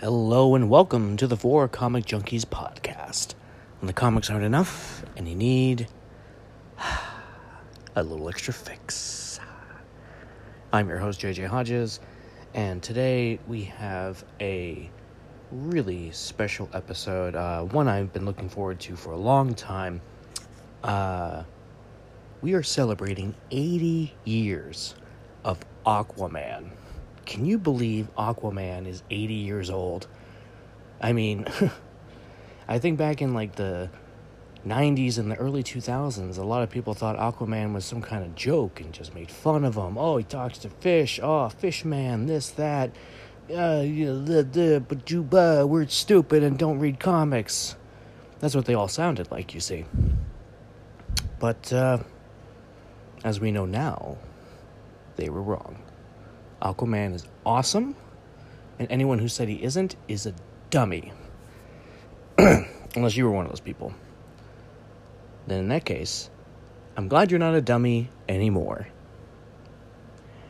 Hello and welcome to the For Comic Junkies podcast. When the comics aren't enough and you need a little extra fix. I'm your host, JJ Hodges, and today we have a really special episode, uh, one I've been looking forward to for a long time. Uh, we are celebrating 80 years of Aquaman. Can you believe Aquaman is 80 years old? I mean, I think back in like the 90s and the early 2000s, a lot of people thought Aquaman was some kind of joke and just made fun of him. Oh, he talks to fish. Oh, fish man, this, that. Uh, you know, the, the, but you, uh, we're stupid and don't read comics. That's what they all sounded like, you see. But, uh, as we know now, they were wrong. Aquaman is awesome, and anyone who said he isn't is a dummy. Unless you were one of those people. Then, in that case, I'm glad you're not a dummy anymore.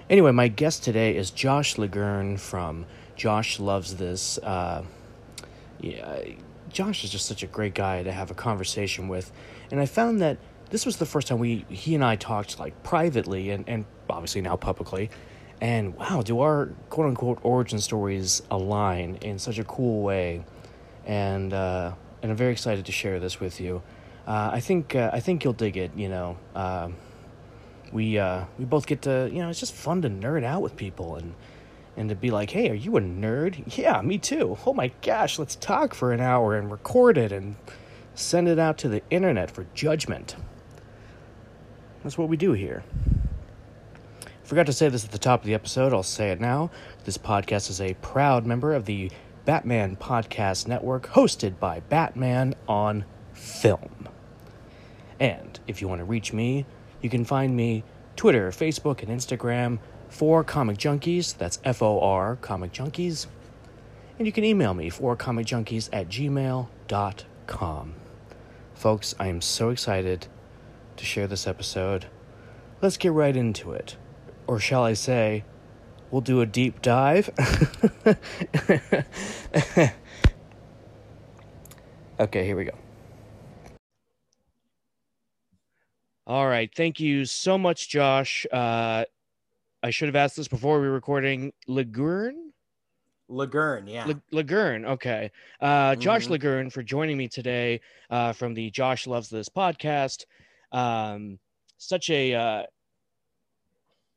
Anyway, my guest today is Josh Legurn from Josh Loves This. Uh, yeah, Josh is just such a great guy to have a conversation with, and I found that this was the first time we he and I talked like privately and, and obviously now publicly and wow, do our quote unquote origin stories align in such a cool way? And uh, and I'm very excited to share this with you. Uh, I think uh, I think you'll dig it. You know, uh, we uh, we both get to you know it's just fun to nerd out with people and and to be like, hey, are you a nerd? Yeah, me too. Oh my gosh, let's talk for an hour and record it and send it out to the internet for judgment. That's what we do here. Forgot to say this at the top of the episode, I'll say it now. This podcast is a proud member of the Batman Podcast Network, hosted by Batman on Film. And if you want to reach me, you can find me Twitter, Facebook, and Instagram for Comic Junkies. That's F O R Comic Junkies. And you can email me for Comic Junkies at gmail.com. Folks, I am so excited to share this episode. Let's get right into it or shall I say, we'll do a deep dive. okay, here we go. All right, thank you so much, Josh. Uh, I should have asked this before we were recording. Legurn? Legurn, yeah. Le- Legurn, okay. Uh, Josh mm-hmm. Legurn for joining me today uh, from the Josh Loves This podcast. Um, such a uh,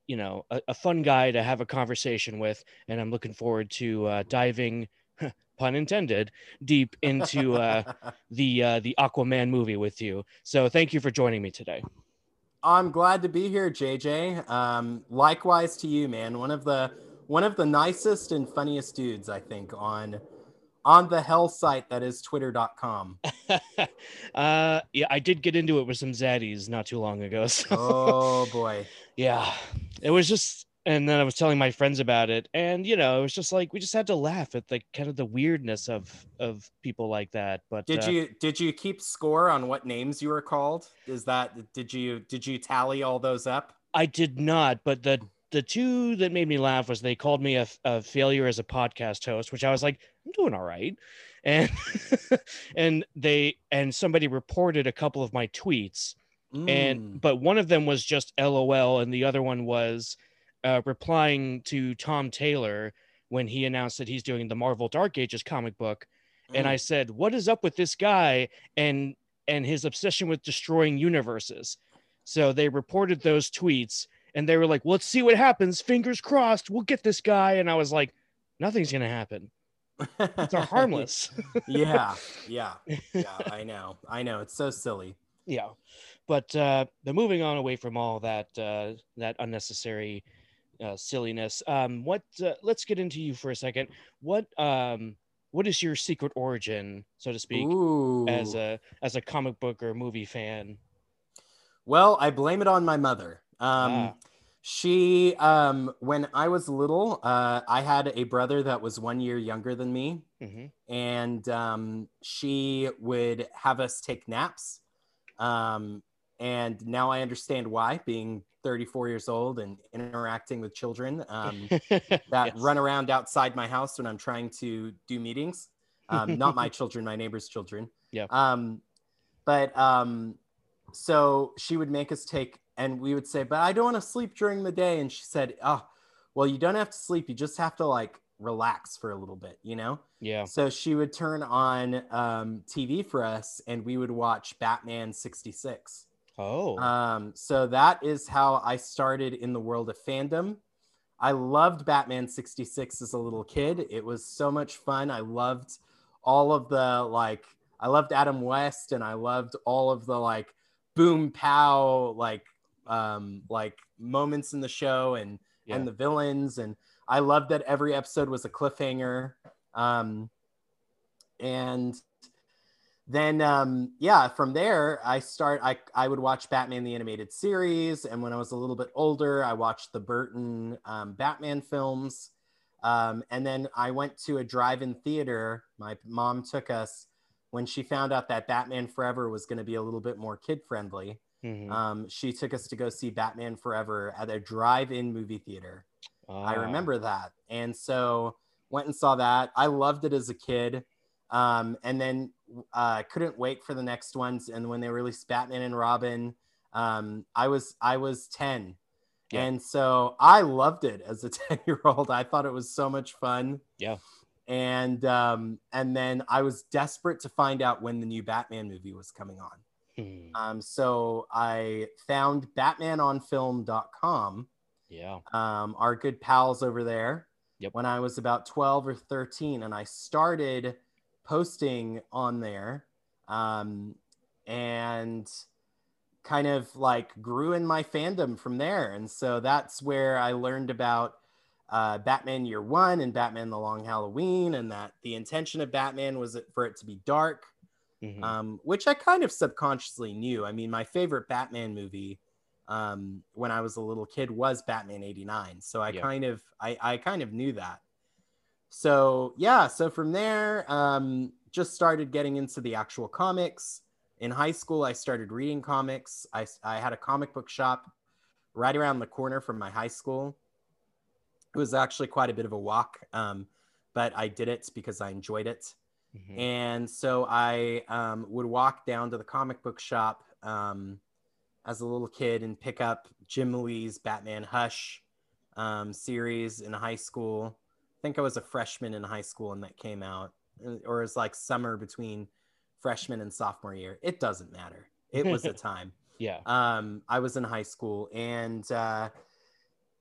you know a, a, fun guy to have a conversation with and i'm looking forward to uh, diving pun intended deep into uh, the uh, the aquaman movie with you. So thank you for joining me today. I'm glad to be here jj um, likewise to you man. One of the one of the nicest and funniest dudes i think on on the hell site that is twitter.com. uh, yeah, I did get into it with some zaddies not too long ago. So. Oh boy. yeah, it was just, and then I was telling my friends about it, and you know, it was just like we just had to laugh at the kind of the weirdness of of people like that. But did uh, you did you keep score on what names you were called? Is that did you did you tally all those up? I did not, but the the two that made me laugh was they called me a, a failure as a podcast host, which I was like, I'm doing all right. And and they and somebody reported a couple of my tweets. Mm. And but one of them was just LOL, and the other one was uh, replying to Tom Taylor when he announced that he's doing the Marvel Dark Ages comic book. Mm. And I said, What is up with this guy and and his obsession with destroying universes? So they reported those tweets and they were like, well, let's see what happens. Fingers crossed, we'll get this guy. And I was like, nothing's gonna happen. It's harmless. yeah, yeah, yeah. I know, I know. It's so silly. Yeah, but uh, but moving on away from all that uh, that unnecessary uh, silliness. Um, what? Uh, let's get into you for a second. What? Um, what is your secret origin, so to speak, Ooh. as a as a comic book or movie fan? Well, I blame it on my mother. Um, ah. She, um, when I was little, uh, I had a brother that was one year younger than me, mm-hmm. and um, she would have us take naps. Um, and now I understand why, being 34 years old and interacting with children um, that Yes. run around outside my house when I'm trying to do meetings. Um, not my children, my neighbor's children. Yeah. Um, but um, so she would make us take, and we would say, "But I don't want to sleep during the day." And she said, "Oh, well, you don't have to sleep. You just have to like relax for a little bit, you know." Yeah. So she would turn on um, TV for us, and we would watch Batman '66. Oh. Um, so that is how I started in the world of fandom. I loved Batman 66 as a little kid. It was so much fun. I loved all of the like I loved Adam West and I loved all of the like boom pow like um like moments in the show and Yeah. and the villains and I loved that every episode was a cliffhanger. Um and then um yeah from there i start i i would watch batman the animated series and when i was a little bit older i watched the burton um, batman films um, and then i went to a drive-in theater my mom took us when she found out that batman forever was going to be a little bit more kid Mhm. um, she took us to go see batman forever at a drive-in movie theater I Ah. remember that. And so went and saw that. I loved it as a kid. Um, and then uh, couldn't wait for the next ones. And when they released Batman and Robin, um, I was I was 10. Yeah. And so I loved it as a 10 year old. I thought it was so much fun. Yeah. And um, and then I was desperate to find out when the new Batman movie was coming on. Hmm. Um, so I found batmanonfilm.com Yeah. um, our good pals over there Yep. when I was about 12 or 13. And I started posting on there um, and kind of like grew in my fandom from there. And so that's where I learned about uh, Batman Year One and Batman The Long Halloween, and that the intention of Batman was for it to be dark Mhm. um, which I kind of subconsciously knew. I mean, my favorite Batman movie um, when I was a little kid was Batman '89, so I Yeah. kind of I, I kind of knew that. So yeah, so from there, um, just started getting into the actual comics. In high school, I started reading comics. I, I had a comic book shop right around the corner from my high school. It was actually quite a bit of a walk, um, but I did it because I enjoyed it. Mhm. And so I um, would walk down to the comic book shop um, as a little kid and pick up Jim Lee's Batman Hush um, series in high school. I think I was a freshman in high school and that came out, uh, or it was like summer between freshman and sophomore year. It doesn't matter. It was a time Yeah. um, I was in high school, and uh,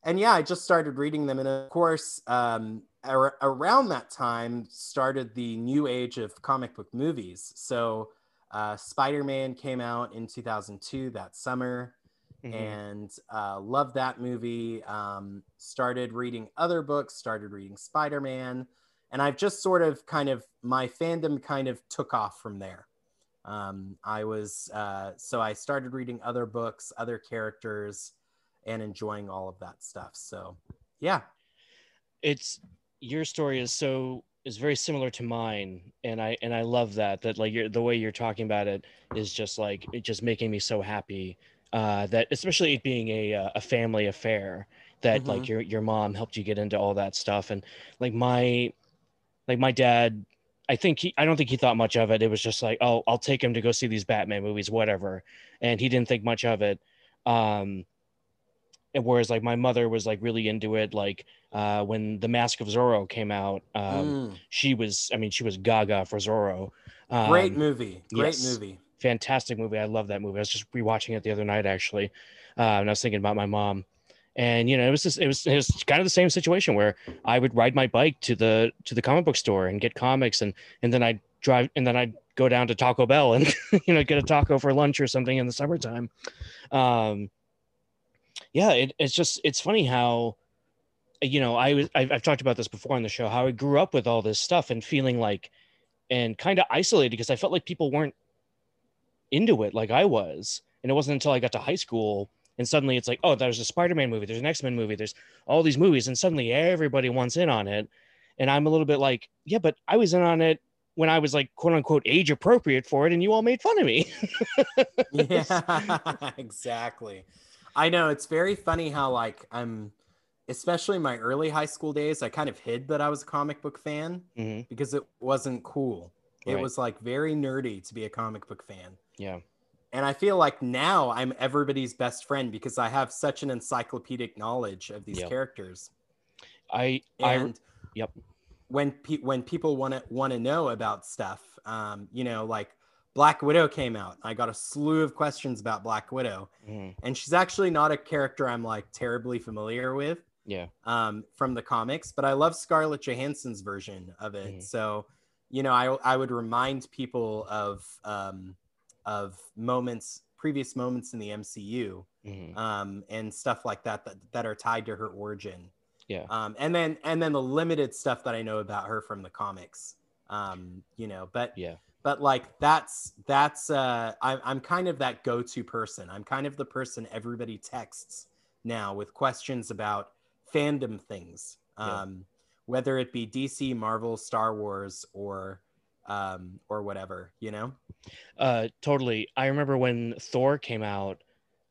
and yeah, I just started reading them, and of course, um, ar- around that time started the new age of comic book movies. So, uh, Spider Man came out in 2002 that summer, Mhm. and uh, loved that movie. Um, started reading other books, started reading Spider Man, and I've just sort of kind of my fandom kind of took off from there. Um, I was uh, so I started reading other books, other characters, and enjoying all of that stuff. So, yeah, it's your story is so is very similar to mine and i and i love that that like you're, the way you're talking about it is just like it just making me so happy uh that especially it being a uh, a family affair that Mhm. like your your mom helped you get into all that stuff and like my like my dad i think he i don't think he thought much of it it was just like oh i'll take him to go see these batman movies whatever and he didn't think much of it um and whereas like my mother was like really into it like uh when the mask of zorro came out um Mm, she was i mean she was gaga for zorro. Um, great movie, great yes. movie. fantastic movie. I love that movie. I was just rewatching it the other night actually uh, and i was thinking about my mom. And you know it was just it was it was kind of the same situation where i would ride my bike to the to the comic book store and get comics and and then i'd drive and then i'd go down to taco bell and you know get a taco for lunch or something in the summertime. Um yeah it, it's just it's funny how you know i was I've, I've talked about this before on the show how i grew up with all this stuff and feeling like and kind of isolated because i felt like people weren't into it like i was and it wasn't until i got to high school and suddenly it's like oh there's a spider-man movie there's an x-men movie there's all these movies and suddenly everybody wants in on it and i'm a little bit like yeah but i was in on it when I was like quote unquote age appropriate for it, and you all made fun of me. yeah, exactly. I know it's very funny how like I'm, especially in my early high school days, I kind of hid that I was a comic book fan hmm because it wasn't cool. It Right. was like very nerdy to be a comic book fan. Yeah. And I feel like now I'm everybody's best friend because I have such an encyclopedic knowledge of these Yep. characters. I I And Yep. when pe- when people want to want to know about stuff, um, you know, like Black Widow came out. I got a slew of questions about Black Widow, mhm, and she's actually not a character I'm like terribly familiar with yeah. um, from the comics, but I love Scarlett Johansson's version of it. Mhm. So, you know, I I would remind people of um, of moments, previous moments in the MCU, mhm, um, and stuff like that, that that are tied to her origin. Yeah. Um, and then and then the limited stuff that I know about her from the comics. Um, you know, but Yeah. but like that's that's uh I, i'm kind of that go-to person i'm kind of the person everybody texts now with questions about fandom things Yeah. um whether it be dc marvel star wars or um or whatever you know Uh, totally. I remember when Thor came out,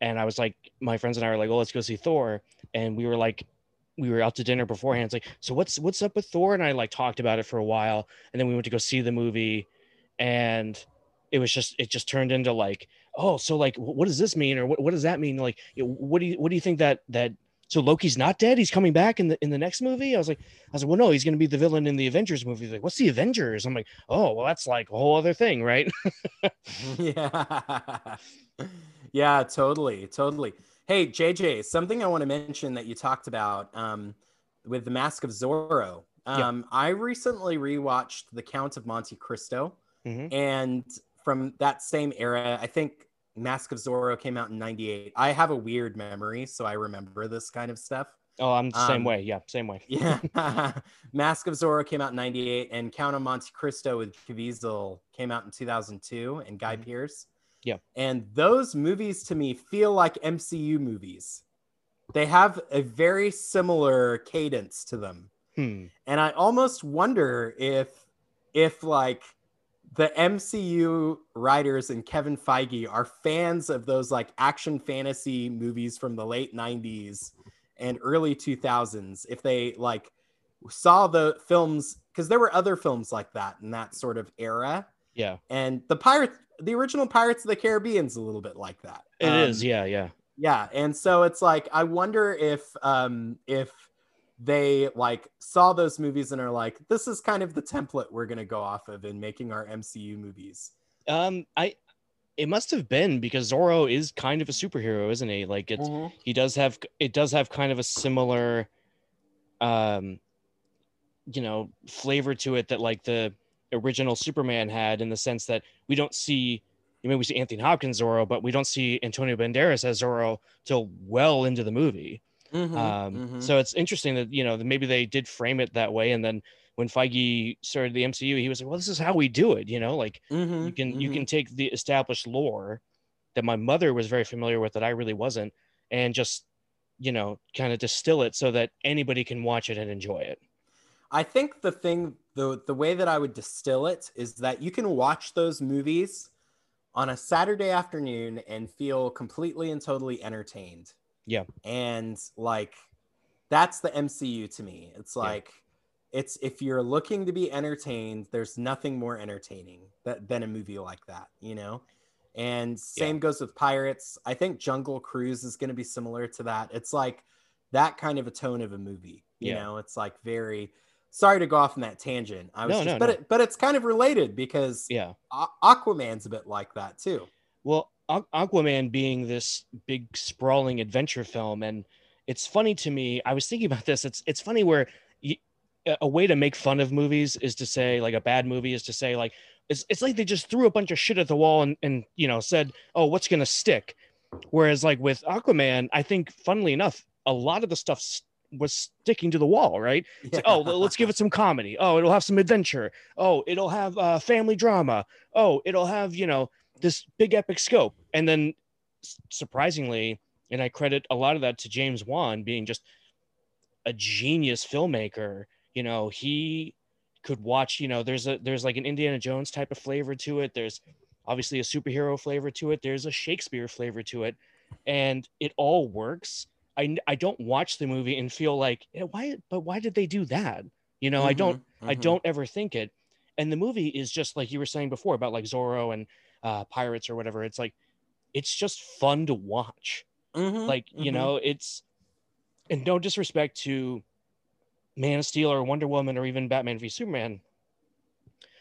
and I was like, my friends and I were like, "Oh, let's go see Thor," and we were like, we were out to dinner beforehand. It's like, so what's what's up with Thor? And I like talked about it for a while, and then we went to go see the movie, and it was just it just turned into like, oh, so like, what does this mean, or what, what does that mean? Like, what do you what do you think that that so Loki's not dead? He's coming back in the in the next movie. I was like, I was like, well, no, he's going to be the villain in the Avengers movie. He's like, what's the Avengers? I'm like, oh, well, that's like a whole other thing, right? yeah yeah totally totally hey jj something i want to mention that you talked about um with the mask of zorro Yeah. um i recently rewatched the count of monte cristo Mhm. and from that same era i think mask of zorro came out in 98 i have a weird memory so i remember this kind of stuff Oh, I'm the same Um, way. Yeah, same way. yeah mask of zorro came out in 98 and count of monte cristo with caviezel came out in 2002 and guy Mhm. Pearce Yeah. and those movies to me feel like mcu movies they have a very similar cadence to them Hmm. and i almost wonder if if like the mcu writers and kevin feige are fans of those like action fantasy movies from the late 90s and early 2000s if they like saw the films because there were other films like that in that sort of era Yeah, and the pirate the original pirates of the caribbean's a little bit like that it is. Um, Yeah, yeah. yeah and so it's like i wonder if um if they like saw those movies and are like this is kind of the template we're going to go off of in making our mcu movies Um, I it must have been because Zorro is kind of a superhero, isn't he? Like it's he does have it does have kind of a similar, um, you know, flavor to it that like the original Superman had in the sense that we don't see. You mean we see Anthony Hopkins Zorro, but we don't see Antonio Banderas as Zorro till well into the movie. Mhm, Um, mhm. So it's interesting that you know maybe they did frame it that way, and then when Feige started the MCU, he was like, "Well, this is how we do it," you know, like Mhm, you can you can take the established lore that my mother was very familiar with that I really wasn't, and just you know kind of distill it so that anybody can watch it and enjoy it. I think the thing, the the way that I would distill it is that you can watch those movies on a Saturday afternoon and feel completely and totally entertained. Yeah. And like that's the MCU to me. It's Yeah. like it's if you're looking to be entertained, there's nothing more entertaining that, than a movie like that, you know? And same goes with Pirates. I think Jungle Cruise is going to be similar to that. It's like that kind of a tone of a movie, you Yeah. know? It's like very sorry to go off on that tangent. I was No, just, no, but no. It, but it's kind of related because Yeah. Aquaman's a bit like that too. Well, Aquaman being this big sprawling adventure film, and it's funny to me. I was thinking about this. It's it's funny where you, a- way to make fun of movies is to say like a bad movie is to say like it's it's like they just threw a bunch of shit at the wall and and you know said oh what's gonna stick, whereas like with Aquaman, I think funnily enough a lot of the stuff was sticking to the wall, right? It's like, oh, let's give it some comedy. Oh, it'll have some adventure. Oh, it'll have uh, family drama. Oh, it'll have you know this big epic scope. And then surprisingly, and I credit a lot of that to James Wan being just a genius filmmaker. You know, he could watch you know there's a there's like an indiana jones type of flavor to it there's obviously a superhero flavor to it there's a shakespeare flavor to it and it all works i i don't watch the movie and feel like "Yeah, why but why did they do that you know i don't i Mhm, mhm. don't ever think it and the movie is just like you were saying before about like zorro and uh pirates or whatever it's like it's just fun to watch. Mhm, like you mhm. know it's and no disrespect to man of steel or wonder woman or even batman v superman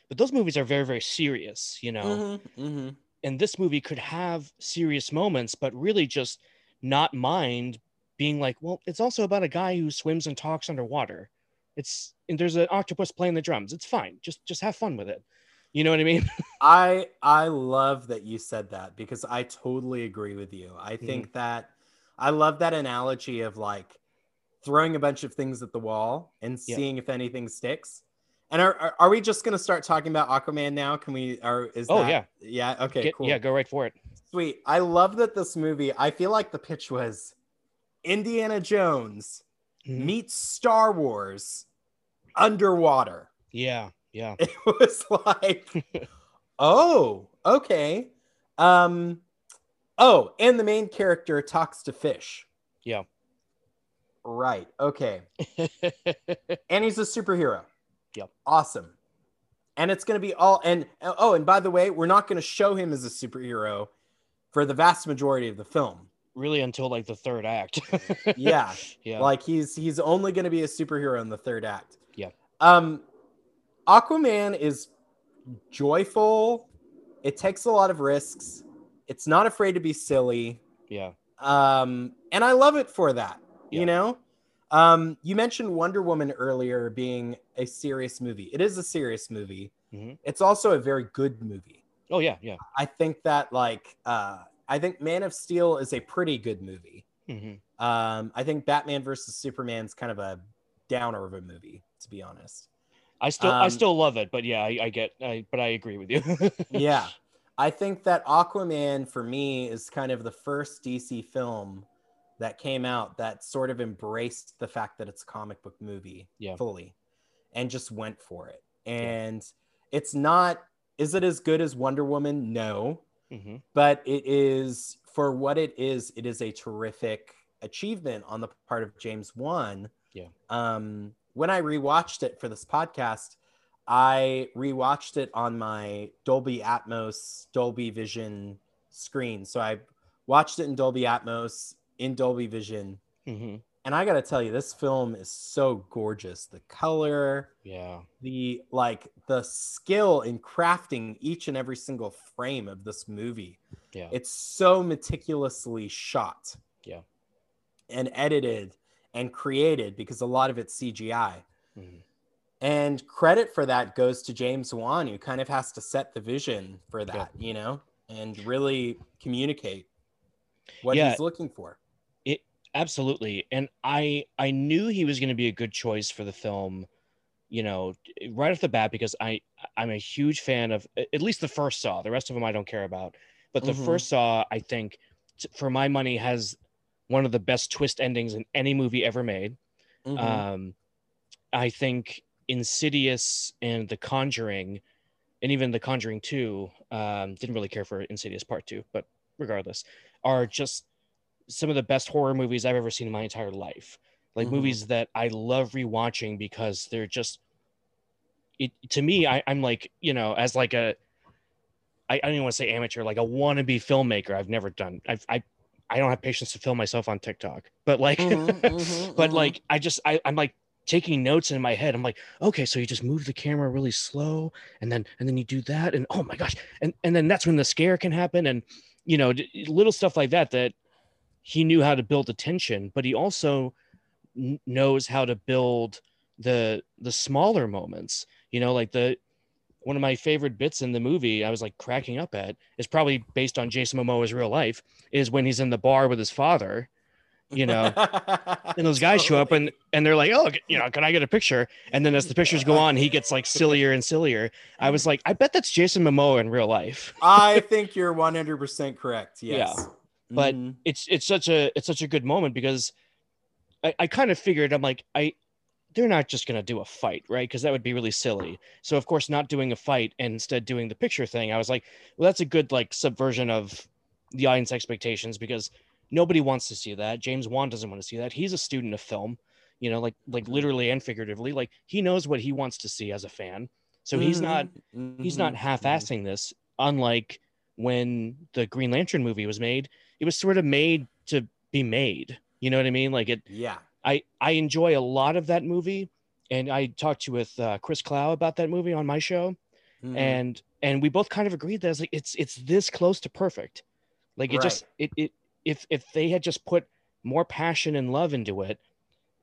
but those movies are very very serious you know? Mhm, mhm. and this movie could have serious moments but really just not mind being like well it's also about a guy who swims and talks underwater. It's and there's an octopus playing the drums. It's fine. Just just have fun with it you know what i mean I I love that you said that because I totally agree with you. I Mm-hmm. think that I love that analogy of like throwing a bunch of things at the wall and Yeah. seeing if anything sticks. And are, are, are we just gonna start talking about Aquaman now? Can we? Are is Oh, that, yeah. yeah okay Get- cool yeah go right for it sweet. I love that this movie. I feel like the pitch was Indiana Jones Mhm. meets Star Wars underwater. yeah yeah. It was like oh okay. Um oh and the main character talks to fish. Yeah. right. Okay. And he's a superhero. Yep. awesome. And it's going to be all and oh and by the way we're not going to show him as a superhero for the vast majority of the film. Really until like the third act. Yeah. Yeah. Like he's he's only going to be a superhero in the third act. Yeah. um aquaman is joyful. It takes a lot of risks. It's not afraid to be silly. Yeah. Um and i love it for that Yeah. you know? Um you mentioned wonder woman earlier being a serious movie. It is a serious movie. Mhm. it's also a very good movie. Oh yeah yeah. I think that like uh i think man of steel is a pretty good movie. Hmm um, I think Batman versus Superman's kind of a downer of a movie, to be honest. I still I Um, still love it, but yeah, I, I get I but I agree with you. Yeah. I think that Aquaman for me is kind of the first DC film that came out that sort of embraced the fact that it's a comic book movie Yeah. fully and just went for it. And it's not, is it as good as Wonder Woman? No. hmm but it is for what it is it is a terrific achievement on the part of james wan Yeah. um when i rewatched it for this podcast i rewatched it on my dolby atmos dolby vision screen. So i watched it in dolby atmos in dolby vision. Hmm and i gotta tell you this film is so gorgeous. The color Yeah. the like the skill in crafting each and every single frame of this movie. Yeah. it's so meticulously shot. Yeah. and edited and created because a lot of it's cgi Mhm. and credit for that goes to james wan who kind of has to set the vision for that you know and really communicate what Yeah. he's looking for It Absolutely. And I I knew he was going to be a good choice for the film, you know, right off the bat because I I'm a huge fan of at least the first Saw. The rest of them I don't care about. But the Mhm. first Saw, I think for my money has one of the best twist endings in any movie ever made. Mhm. Um, I think Insidious and The Conjuring, and even The Conjuring Two, um, didn't really care for Insidious Part Two, but regardless, are just some of the best horror movies I've ever seen in my entire life. Like Mhm. movies that I love rewatching because they're just. It to me, I, I'm like you know, as like a, I, I don't even want to say amateur, like a wannabe filmmaker. I've never done. I've I. I don't have patience to film myself on TikTok, but like, Mhm, mhm, but mhm. like i just I, i'm like taking notes in my head i'm like okay so you just move the camera really slow and then and then you do that and oh my gosh and and then that's when the scare can happen and you know d- little stuff like that that he knew how to build the tension but he also kn- knows how to build the the smaller moments you know like the one of my favorite bits in the movie i was like cracking up at is probably based on jason momoa's real life is when he's in the bar with his father you know and those guys show up and and they're like oh you know can i get a picture and then as the pictures go on he gets like sillier and sillier i was like i bet that's jason momoa in real life I think you're 100% correct. Yes. but- Mhm. it's it's such a it's such a good moment because i, I kind of figured i'm like i they're not just going to do a fight, right? Because that would be really silly. So of course, not doing a fight and instead doing the picture thing, I was like, well, that's a good like subversion of the audience expectations because nobody wants to see that. James Wan doesn't want to see that. He's a student of film, you know, like like mm-hmm. literally and figuratively. Like he knows what he wants to see as a fan. So he's not Mm-hmm. mm-hmm. he's not half-assing mm-hmm. this. Unlike when the Green Lantern movie was made, it was sort of made to be made. You know what I mean? Like it Yeah. I I enjoy a lot of that movie, and I talked to with uh, Chris Clow about that movie on my show, Mhm. and and we both kind of agreed that it's like it's it's this close to perfect, like it just it it if if they had just put more passion and love into it,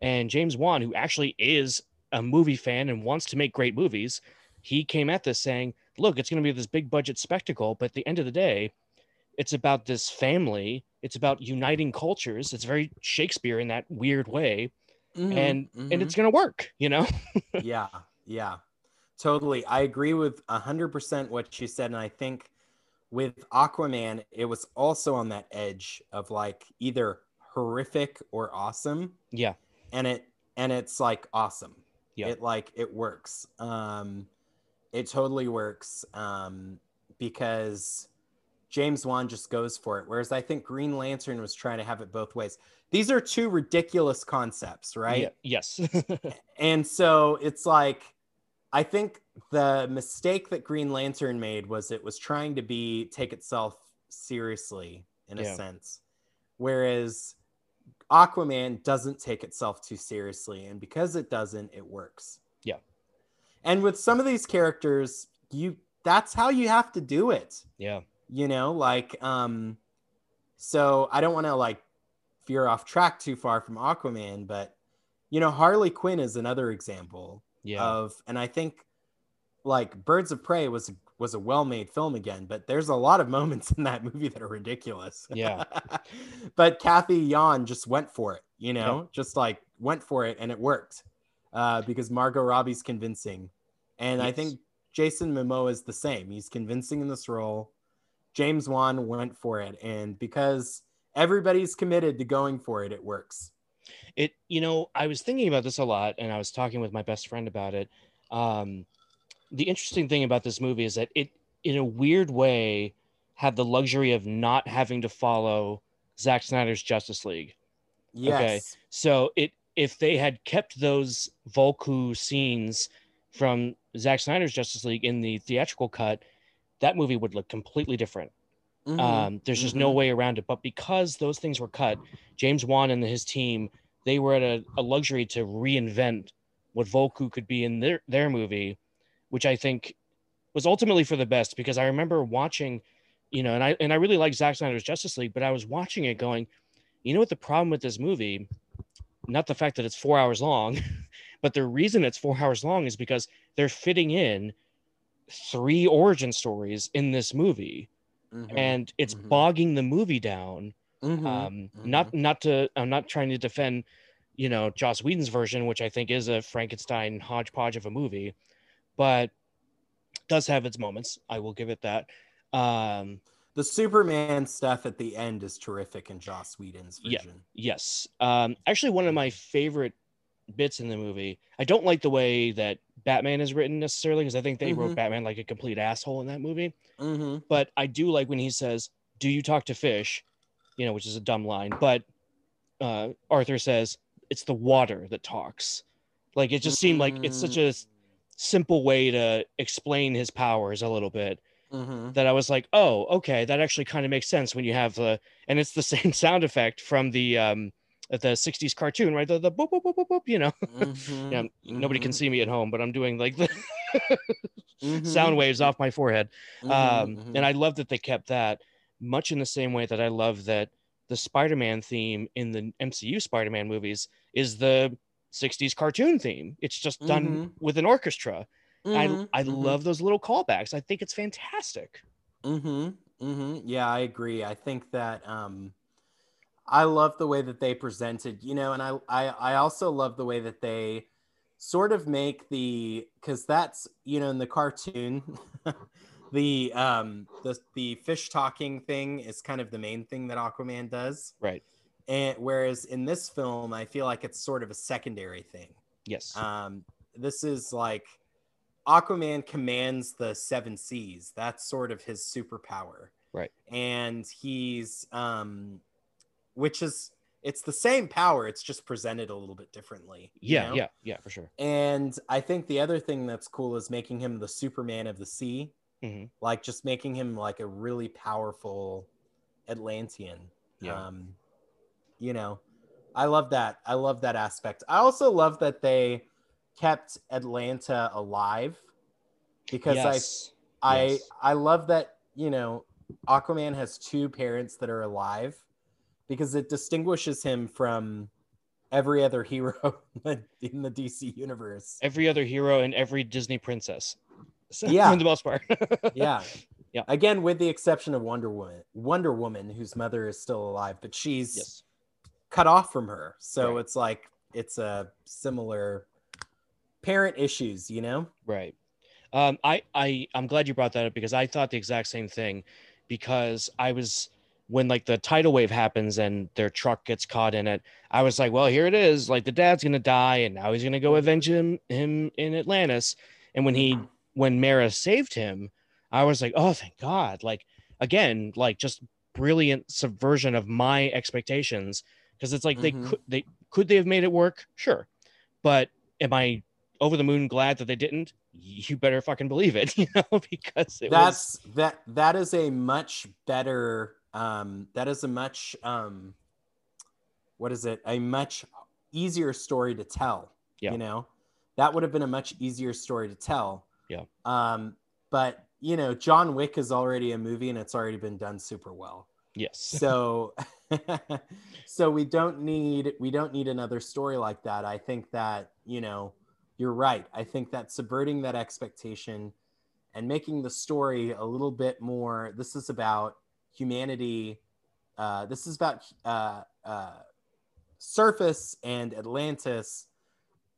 and James Wan, who actually is a movie fan and wants to make great movies, he came at this saying, "Look, it's going to be this big budget spectacle, but at the end of the day." It's about this family. It's about uniting cultures. It's very Shakespeare in that weird way Mhm. and Mhm. and it's gonna work you know yeah yeah totally i agree with 100% what you said and i think with aquaman it was also on that edge of like either horrific or awesome yeah and it and it's like awesome Yeah. it like it works um it totally works um because james wan just goes for it whereas i think green lantern was trying to have it both ways. These are two ridiculous concepts right? Yeah, yes. And so it's like i think the mistake that green lantern made was it was trying to be take itself seriously in a sense. Whereas aquaman doesn't take itself too seriously and because it doesn't it works. Yeah. and with some of these characters you that's how you have to do it. Yeah you know like um so i don't want to like veer off track too far from aquaman but you know harley quinn is another example yeah. of and i think like birds of prey was was a well-made film again but there's a lot of moments in that movie that are ridiculous. Yeah. but Cathy Yan just went for it you know just like went for it and it worked uh because margot robbie's convincing. And i think jason momoa is the same. He's convincing in this role james wan went for it. And because everybody's committed to going for it it works. It you know i was thinking about this a lot and i was talking with my best friend about it. Um the interesting thing about this movie is that it in a weird way had the luxury of not having to follow Zack Snyder's Justice League. yes. So it if they had kept those Vulko scenes from Zack Snyder's Justice League in the theatrical cut, that movie would look completely different. Mhm. Um, there's just no Mhm. way around it. But because those things were cut, James Wan and his team, they were at a, a luxury to reinvent what Vulko could be in their, their movie, which I think was ultimately for the best because I remember watching, you know, and I and I really like Zack Snyder's Justice League, but I was watching it going, you know what the problem with this movie, not the fact that it's four hours long, but the reason it's four hours long is because they're fitting in three origin stories in this movie Mhm. and it's Mhm. bogging the movie down Mhm. um mhm. not not to i'm not trying to defend you know joss whedon's version which i think is a frankenstein hodgepodge of a movie but does have its moments i will give it that um the Superman stuff at the end is terrific in Joss Whedon's Yeah. version. yes um actually one of my favorite bits in the movie i don't like the way that batman is written necessarily because i think they wrote Mhm. batman like a complete asshole in that movie Mm-hmm. but I do like when he says, "Do you talk to fish?" You know, which is a dumb line, but uh, Arthur says it's the water that talks. Like it just seemed like it's such a simple way to explain his powers a little bit Mm-hmm. that I was like, "Oh, okay, that actually kind of makes sense when you have the and it's the same sound effect from the um the 60s cartoon, right? The the boop boop boop boop, boop you know. Mm-hmm. Yeah, nobody can see me at home, but I'm doing like the Mhm. sound waves off my forehead um, mhm. and I love that they kept that much in the same way that I love that the Spider-Man theme in the MCU Spider-Man movies is the 60s cartoon theme. It's just done with an orchestra. I I love those little callbacks. I think it's fantastic. Mm-hmm. Mm-hmm. Yeah, I agree. I think that um I love the way that they presented, you know, and I I, I also love the way that they sort of make the because that's you know in the cartoon the um the the fish talking thing is kind of the main thing that Aquaman does. Right. And whereas in this film, I feel like it's sort of a secondary thing. Yes. Um, this is like Aquaman commands the seven seas. That's sort of his superpower. Right. And he's um which is it's the same power, it's just presented a little bit differently. yeah, know? yeah, yeah, for sure. And I think the other thing that's cool is making him the Superman of the sea. Mhm. Like just making him like a really powerful Atlantean. Yeah. Um, you know, I love that. I love that aspect. I also love that they kept Atlanna alive because yes. I I Yes. I love that, you know, Aquaman has two parents that are alive because it distinguishes him from every other hero in the DC universe. every other hero and every Disney princess. So, Yeah. for the most part. yeah. Yeah. Again, with the exception of Wonder Woman, Wonder Woman, whose mother is still alive, but she's yes. cut off from her. So Right. it's like it's a similar parent issues, you know? Right. Um, I, I, I'm glad you brought that up because I thought the exact same thing because I was, when like the tidal wave happens and their truck gets caught in it, I was like, well, here it is. Like the dad's to die and now he's to go avenge him, him in Atlantis. And when he, when Mera saved him, I was like, oh, thank God. Like, again, like just brilliant subversion of my expectations because it's like they Mhm. could, they, could they have made it work? Sure. But am I over the moon glad that they didn't you better fucking believe it you know because it was That's that that is a much better um that is a much um what is it? A much easier story to tell. Yeah. You know? That would have been a much easier story to tell. Yeah. Um but you know, John Wick is already a movie and it's already been done super well. yes so so we don't need we don't need another story like that i think that you know you're right i think that subverting that expectation and making the story a little bit more this is about humanity uh, this is about uh, uh, surface and atlantis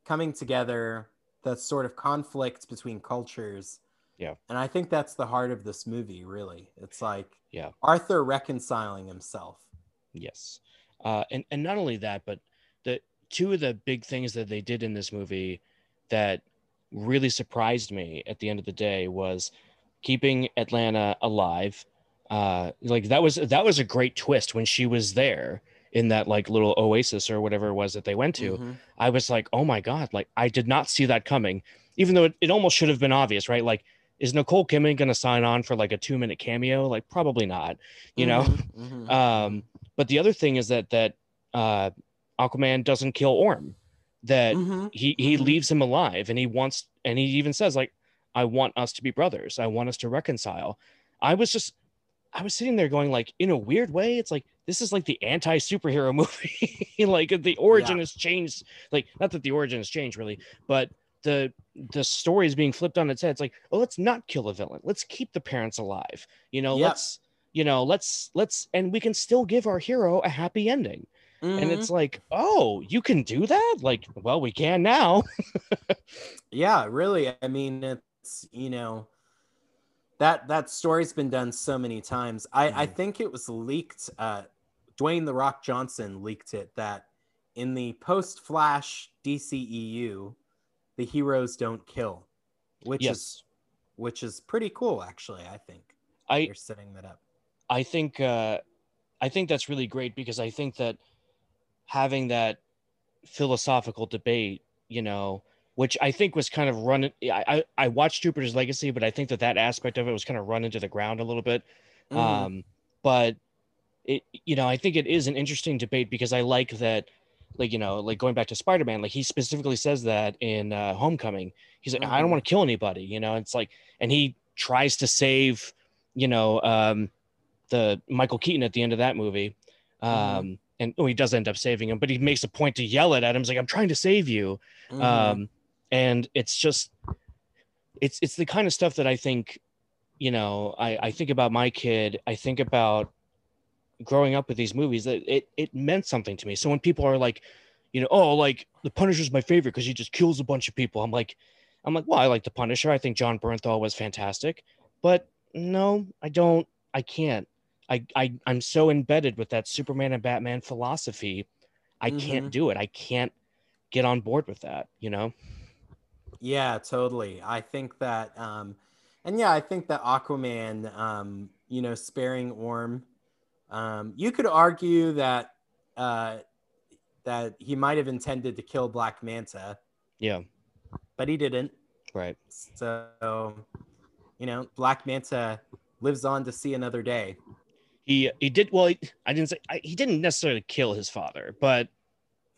coming together That sort of conflict between cultures Yeah. and i think that's the heart of this movie really it's like Yeah. arthur reconciling himself yes uh and and not only that but the two of the big things that they did in this movie that really surprised me at the end of the day was keeping atlanna alive uh like that was that was a great twist when she was there in that like little oasis or whatever it was that they went to Mhm. I was like, oh my God, like I did not see that coming, even though it, it almost should have been obvious, right? Like, is Nicole Kidman going to sign on for like a two minute cameo? Like, probably not, you know? Mhm. Mhm. Um, but the other thing is that, that, uh, Aquaman doesn't kill Orm, that Mhm. he, he Mhm. leaves him alive and he wants, and he even says, like, I want us to be brothers. I want us to reconcile. I was just, I was sitting there going, like, in a weird way, it's like, this is like the anti superhero movie. like, the origin Yeah. has changed like not that the origin has changed really but the the story is being flipped on its head. It's like oh let's not kill a villain. Let's keep the parents alive. You know let's you know let's let's and we can still give our hero a happy ending. And Mhm. it's like oh you can do that? Like well we can now. Yeah really i mean it's you know that that story's been done so many times. I i Mhm. think it was leaked uh dwayne the rock johnson leaked it that in the post flash dceu the heroes don't kill which is which is pretty cool actually i think. I you're setting that up. I think uh, I think that's really great because I think that having that philosophical debate, you know, which I think was kind of run. I I, watched Jupiter's Legacy, but I think that that aspect of it was kind of run into the ground a little bit. Mhm. Um, but it, you know, I think it is an interesting debate because I like that. Like you know, like going back to Spider-Man, like he specifically says that in uh, Homecoming. He's like, I don't Mhm. want to kill anybody, you know. It's like, and he tries to save, you know, um, the Michael Keaton at the end of that movie. Um, Mhm. and oh, he does end up saving him, but he makes a point to yell it at him. He's like, I'm trying to save you. Um, and it's just, it's, it's the kind of stuff that I think, you know, I, I think about my kid. I think about growing up with these movies that it, it meant something to me. So when people are like, you know, oh, like the Punisher's my favorite because he just kills a bunch of people. I'm like, I'm like, well, I like the Punisher. I think Jon Bernthal was fantastic, but no, I don't. I can't. I, I I'm so embedded with that Superman and Batman philosophy. I can't Mhm. do it. I can't get on board with that, you know? Yeah, totally. I think that, um, and yeah, I think that Aquaman, um, you know, sparing Orm, um, you could argue that uh, that he might have intended to kill Black Manta. Yeah. But he didn't. Right. So, you know, Black Manta lives on to see another day. He he did well. He, I didn't say I, he didn't necessarily kill his father, but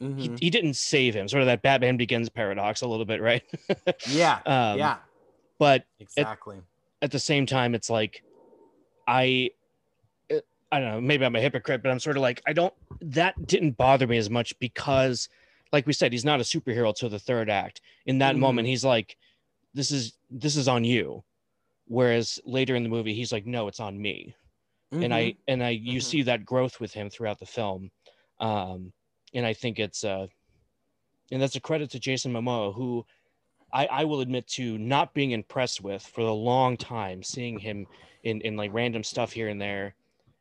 Mhm. he, he didn't save him. Sort of that Batman Begins paradox a little bit, right? yeah, um, yeah, But exactly. at the same time, it's like I uh, I don't know. Maybe I'm a hypocrite, but I'm sort of like I don't. That didn't bother me as much because, like we said, he's not a superhero till the third act. In that Mhm. moment, he's like, "This is this is on you," whereas later in the movie, he's like, "No, it's on me." and I and I you Mhm. see that growth with him throughout the film, um, and I think it's uh, and that's a credit to Jason Momoa, who I I will admit to not being impressed with for a long time, seeing him in in like random stuff here and there,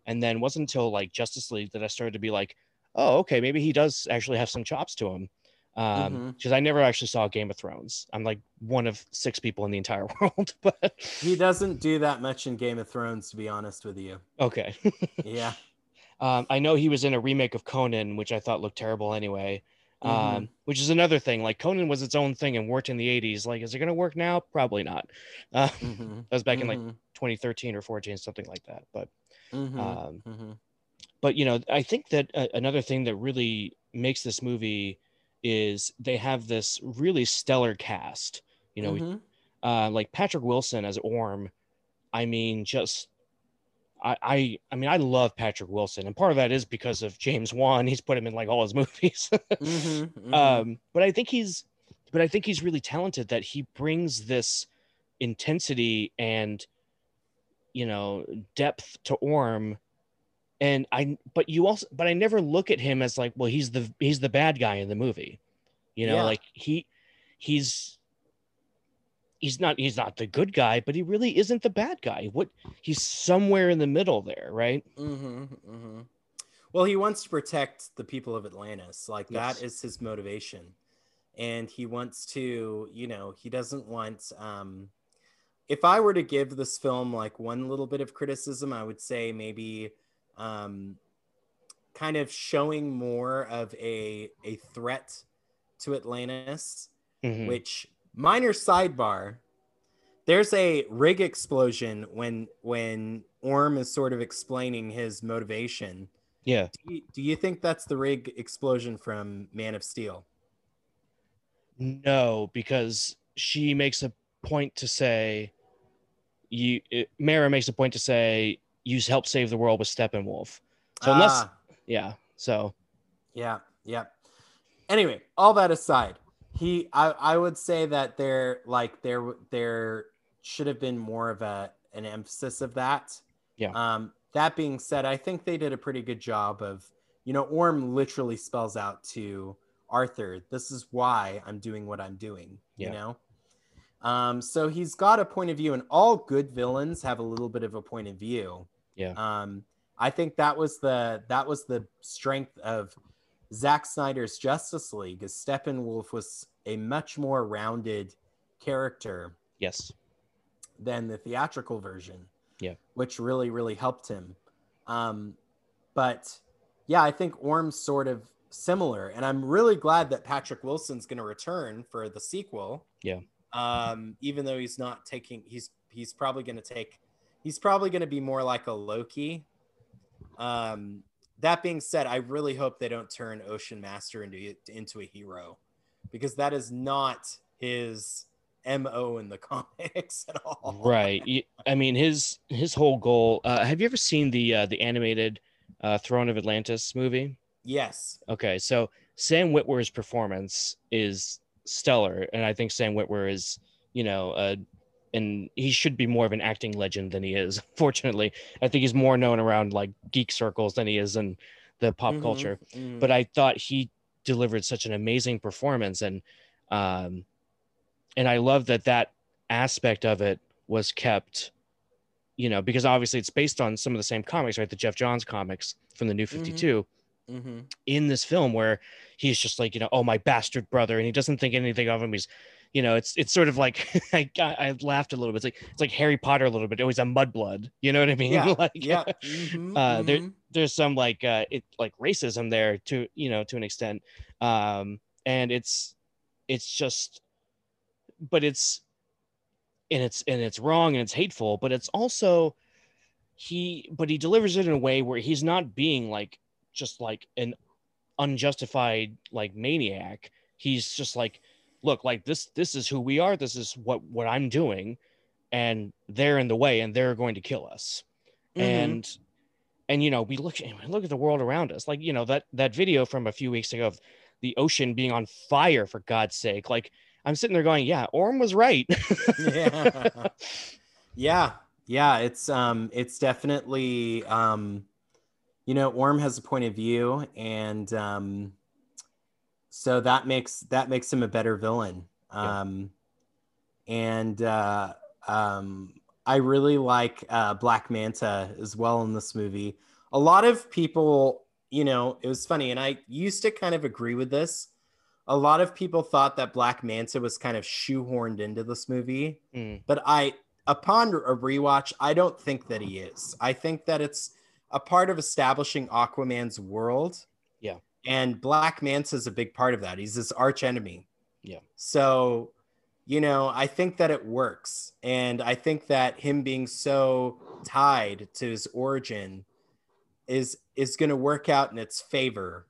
and then wasn't until like Justice League that I started to be like, oh okay, maybe he does actually have some chops to him. Um, Mhm. because I never actually saw Game of Thrones. I'm like one of six people in the entire world, but he doesn't do that much in Game of Thrones, to be honest with you. okay. Yeah. Um, I know he was in a remake of Conan, which I thought looked terrible anyway. Um, Mhm. which is another thing. Like Conan was its own thing and worked in the 80s. Like, is it going to work now? Probably not. Uh, Mhm. that was back in like Mhm. 2013 or 14, something like that. But, Mhm. um, Mhm. but you know, I think that uh, another thing that really makes this movie is they have this really stellar cast. You know, uh, like Patrick Wilson as Orm. I mean, just I, I I mean I love Patrick Wilson, and part of that is because of James Wan. He's put him in like all his movies. Mhm. Mhm. um, but I think he's but I think he's really talented that he brings this intensity and you know depth to Orm. And I but you also but I never look at him as like, well, he's the he's the bad guy in the movie. You know, Yeah. like he he's he's not he's not the good guy, but he really isn't the bad guy. What he's somewhere in the middle there, right? Mm-hmm, mm-hmm. Well, he wants to protect the people of Atlantis. Like Yes. that is his motivation, and he wants to. You know, he doesn't want. Um, if I were to give this film like one little bit of criticism, I would say maybe, um, kind of showing more of a a threat to Atlantis Mhm. which minor sidebar there's a rig explosion when when orm is sort of explaining his motivation. Yeah. do you, do you think that's the rig explosion from man of steel? No, because she makes a point to say you it, Mera makes a point to say you help save the world with Steppenwolf. So unless Ah, yeah, so. Yeah yeah. Anyway all that aside he i i would say that there like there there should have been more of a an emphasis of that Yeah. um that being said i think they did a pretty good job of you know orm literally spells out to arthur this is why i'm doing what i'm doing you know um so he's got a point of view and all good villains have a little bit of a point of view Yeah. um i think that was the that was the strength of Zack Snyder's Justice League is Steppenwolf was a much more rounded character yes. than the theatrical version. Yeah. Which really, really helped him. Um, but yeah, I think Orm's sort of similar. And I'm really glad that Patrick Wilson's gonna return for the sequel. Yeah. Um, even though he's not taking he's he's probably gonna take he's probably gonna be more like a Loki. Um that being said, I really hope they don't turn Ocean Master into into a hero because that is not his mo in the comics at all. Right. I mean his his whole goal uh have you ever seen the uh the animated uh Throne of Atlantis movie? Yes. Okay, so Sam Witwer's performance is stellar, and I think Sam Witwer is, you know, uh, and he should be more of an acting legend than he is. Fortunately, I think he's more known around like geek circles than he is in the pop Mhm, culture. mhm. But I thought he delivered such an amazing performance, and um, and I love that that aspect of it was kept. You know, because obviously it's based on some of the same comics, right? The Geoff Johns comics from the New 52. Mm-hmm. in this film where he's just like you know oh my bastard brother and he doesn't think anything of him he's you know it's it's sort of like I, I laughed a little bit. It's like it's like harry potter a little bit. Always a mudblood. You know what i mean? Yeah, like Yeah. Mhm, Uh, there- mhm. there's some like uh it like racism there to you know to an extent. Um and it's it's just but it's and it's and it's wrong and it's hateful but it's also he but he delivers it in a way where he's not being like just like an unjustified like maniac. He's just like look like this this is who we are. This is what what i'm doing and they're in the way and they're going to kill us. Mhm. and and you know we look we look at the world around us. Like you know that that video from a few weeks ago of the ocean being on fire for god's sake. Like i'm sitting there going yeah orm was right. Yeah. Yeah. Yeah it's um it's definitely um you know orm has a point of view and um so that makes that makes him a better villain Yeah. um and uh um i really like uh black manta as well in this movie a lot of people you know it was funny and i used to kind of agree with this a lot of people thought that black manta was kind of shoehorned into this movie Mm, but I, upon a rewatch, I don't think that he is. I think that it's a part of establishing Aquaman's world. Yeah. And Black Manta's a big part of that. He's his arch enemy. Yeah. So, you know, I think that it works. And I think that him being so tied to his origin is is going to work out in its favor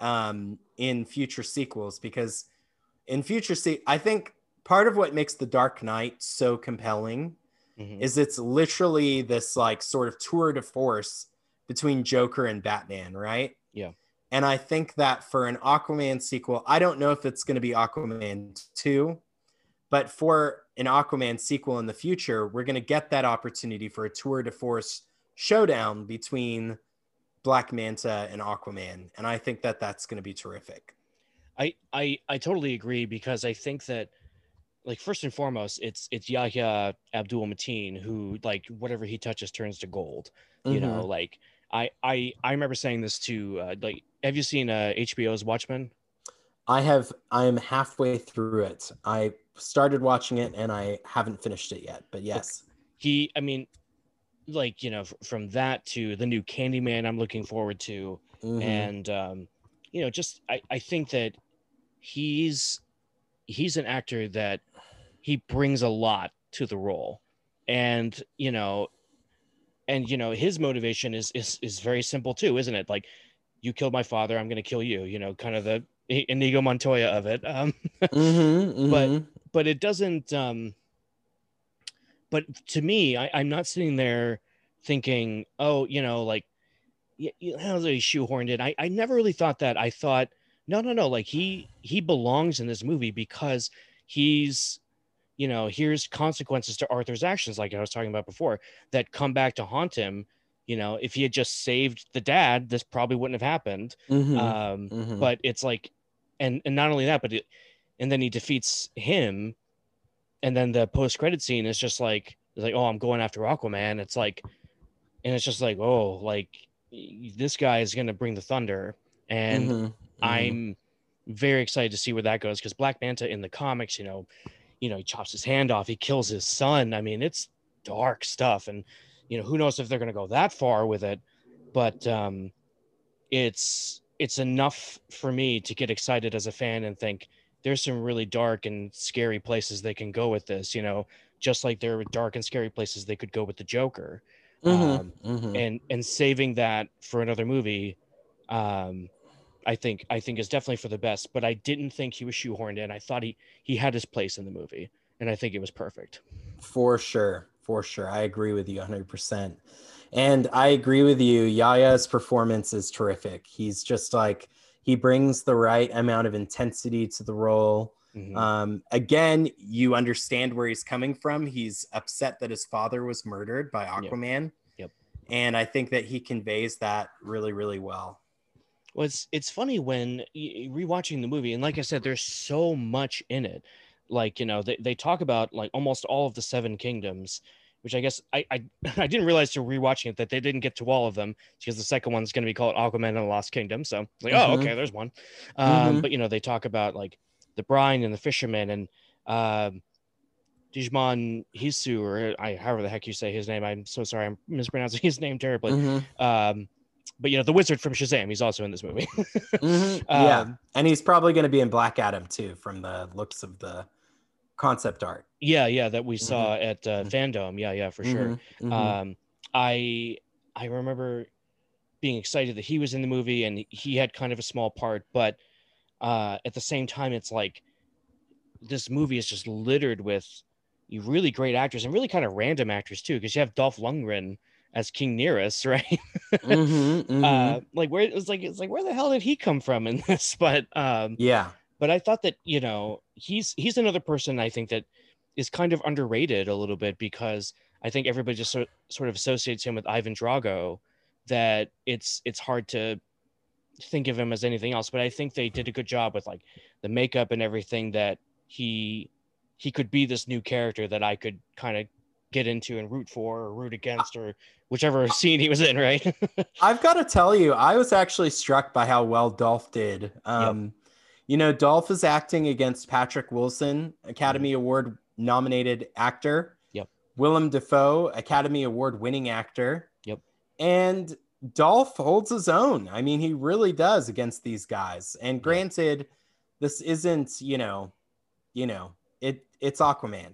um, in future sequels because in future se- I think part of what makes the Dark Knight so compelling mhm. is it's literally this like sort of tour de force between Joker and Batman, right? Yeah. And I think that for an Aquaman sequel, I don't know if it's going to be Aquaman 2, but for an Aquaman sequel in the future, we're going to get that opportunity for a tour de force showdown between Black Manta and Aquaman. And I think that that's going to be terrific. I, I I totally agree because I think that like first and foremost it's it's Yahya Abdul Mateen who like whatever he touches turns to gold. You know, Mm-hmm. like I I I remember saying this to uh, like have you seen uh, HBO's Watchmen? I have I'm halfway through it. I started watching it and I haven't finished it yet, but yes. He I mean like you know from that to the new Candyman I'm looking forward to Mhm. and um you know just I I think that he's he's an actor that he brings a lot to the role and you know and you know his motivation is is is very simple too isn't it like you killed my father i'm going to kill you you know kind of the inigo montoya of it um Mhm, but- mhm. but it doesn't um but to me I, i'm not sitting there thinking oh you know like you know, he shoehorned it. I, I never really thought that. I thought, no, no, no. Like he he belongs in this movie because he's, you know, here's consequences to Arthur's actions, like I was talking about before, that come back to haunt him. You know, if he had just saved the dad, this probably wouldn't have happened. Mhm, Um, mhm. but it's like, and and not only that, but it, and then he defeats him, and then the post credit scene is just like, it's like, oh, I'm going after Aquaman. It's like, and it's just like, oh, like this guy is gonna bring the thunder, and Mhm, mhm. I'm very excited to see where that goes because Black Manta in the comics, you know, you know, he chops his hand off, he kills his son. I mean, it's dark stuff, and you know, who knows if they're gonna go that far with it, but um, it's it's enough for me to get excited as a fan and think there's some really dark and scary places they can go with this. You know, just like there are dark and scary places they could go with the Joker Mhm, um, mhm. and and saving that for another movie um i think i think is definitely for the best but i didn't think he was shoehorned in i thought he he had his place in the movie and i think it was perfect For sure. For sure. I agree with you 100%. And I agree with you. Yahya's performance is terrific. He's just like, he brings the right amount of intensity to the role. Mhm. Um, again, you understand where he's coming from. He's upset that his father was murdered by Aquaman. Yep. And I think that he conveys that really, really well. Well it's it's funny when rewatching the movie and like i said there's so much in it like you know they, they talk about like almost all of the seven kingdoms which I guess I, I I didn't realize to rewatching it that they didn't get to all of them because the second one's going to be called Aquaman and the Lost Kingdom. So like, oh, Mhm. okay, there's one. Um, Mhm. But you know, they talk about like the brine and the fisherman and um, Digimon Hisu or I however the heck you say his name. I'm so sorry, I'm mispronouncing his name terribly. Mhm. Um, but you know, the wizard from Shazam, he's also in this movie. Mhm. yeah, Um, and he's probably going to be in Black Adam too, from the looks of the concept art. yeah, yeah, that we Mhm. saw at uh, Mhm. FanDome. Yeah, yeah, for sure. Mhm. Mhm. um i i remember being excited that he was in the movie and he had kind of a small part but uh at the same time it's like this movie is just littered with really great actors and really kind of random actors too because you have Dolph Lundgren as King Nereus, right? Mhm, mhm. uh like where it was like it's like where the hell did he come from in this but um yeah. but I thought that you know he's he's another person I think that is kind of underrated a little bit because I think everybody just sort, sort of associates him with Ivan Drago that it's it's hard to think of him as anything else but I think they did a good job with like the makeup and everything that he he could be this new character that I could kind of get into and root for or root against or whichever scene he was in right I've got to tell you, I was actually struck by how well Dolph did. Um, You know, Dolph is acting against Patrick Wilson, Academy Award nominated actor. Yep. Willem Dafoe, Academy Award winning actor. Yep. And Dolph holds his own. I mean, he really does against these guys. And granted, this isn't, you know, you know, it it's Aquaman.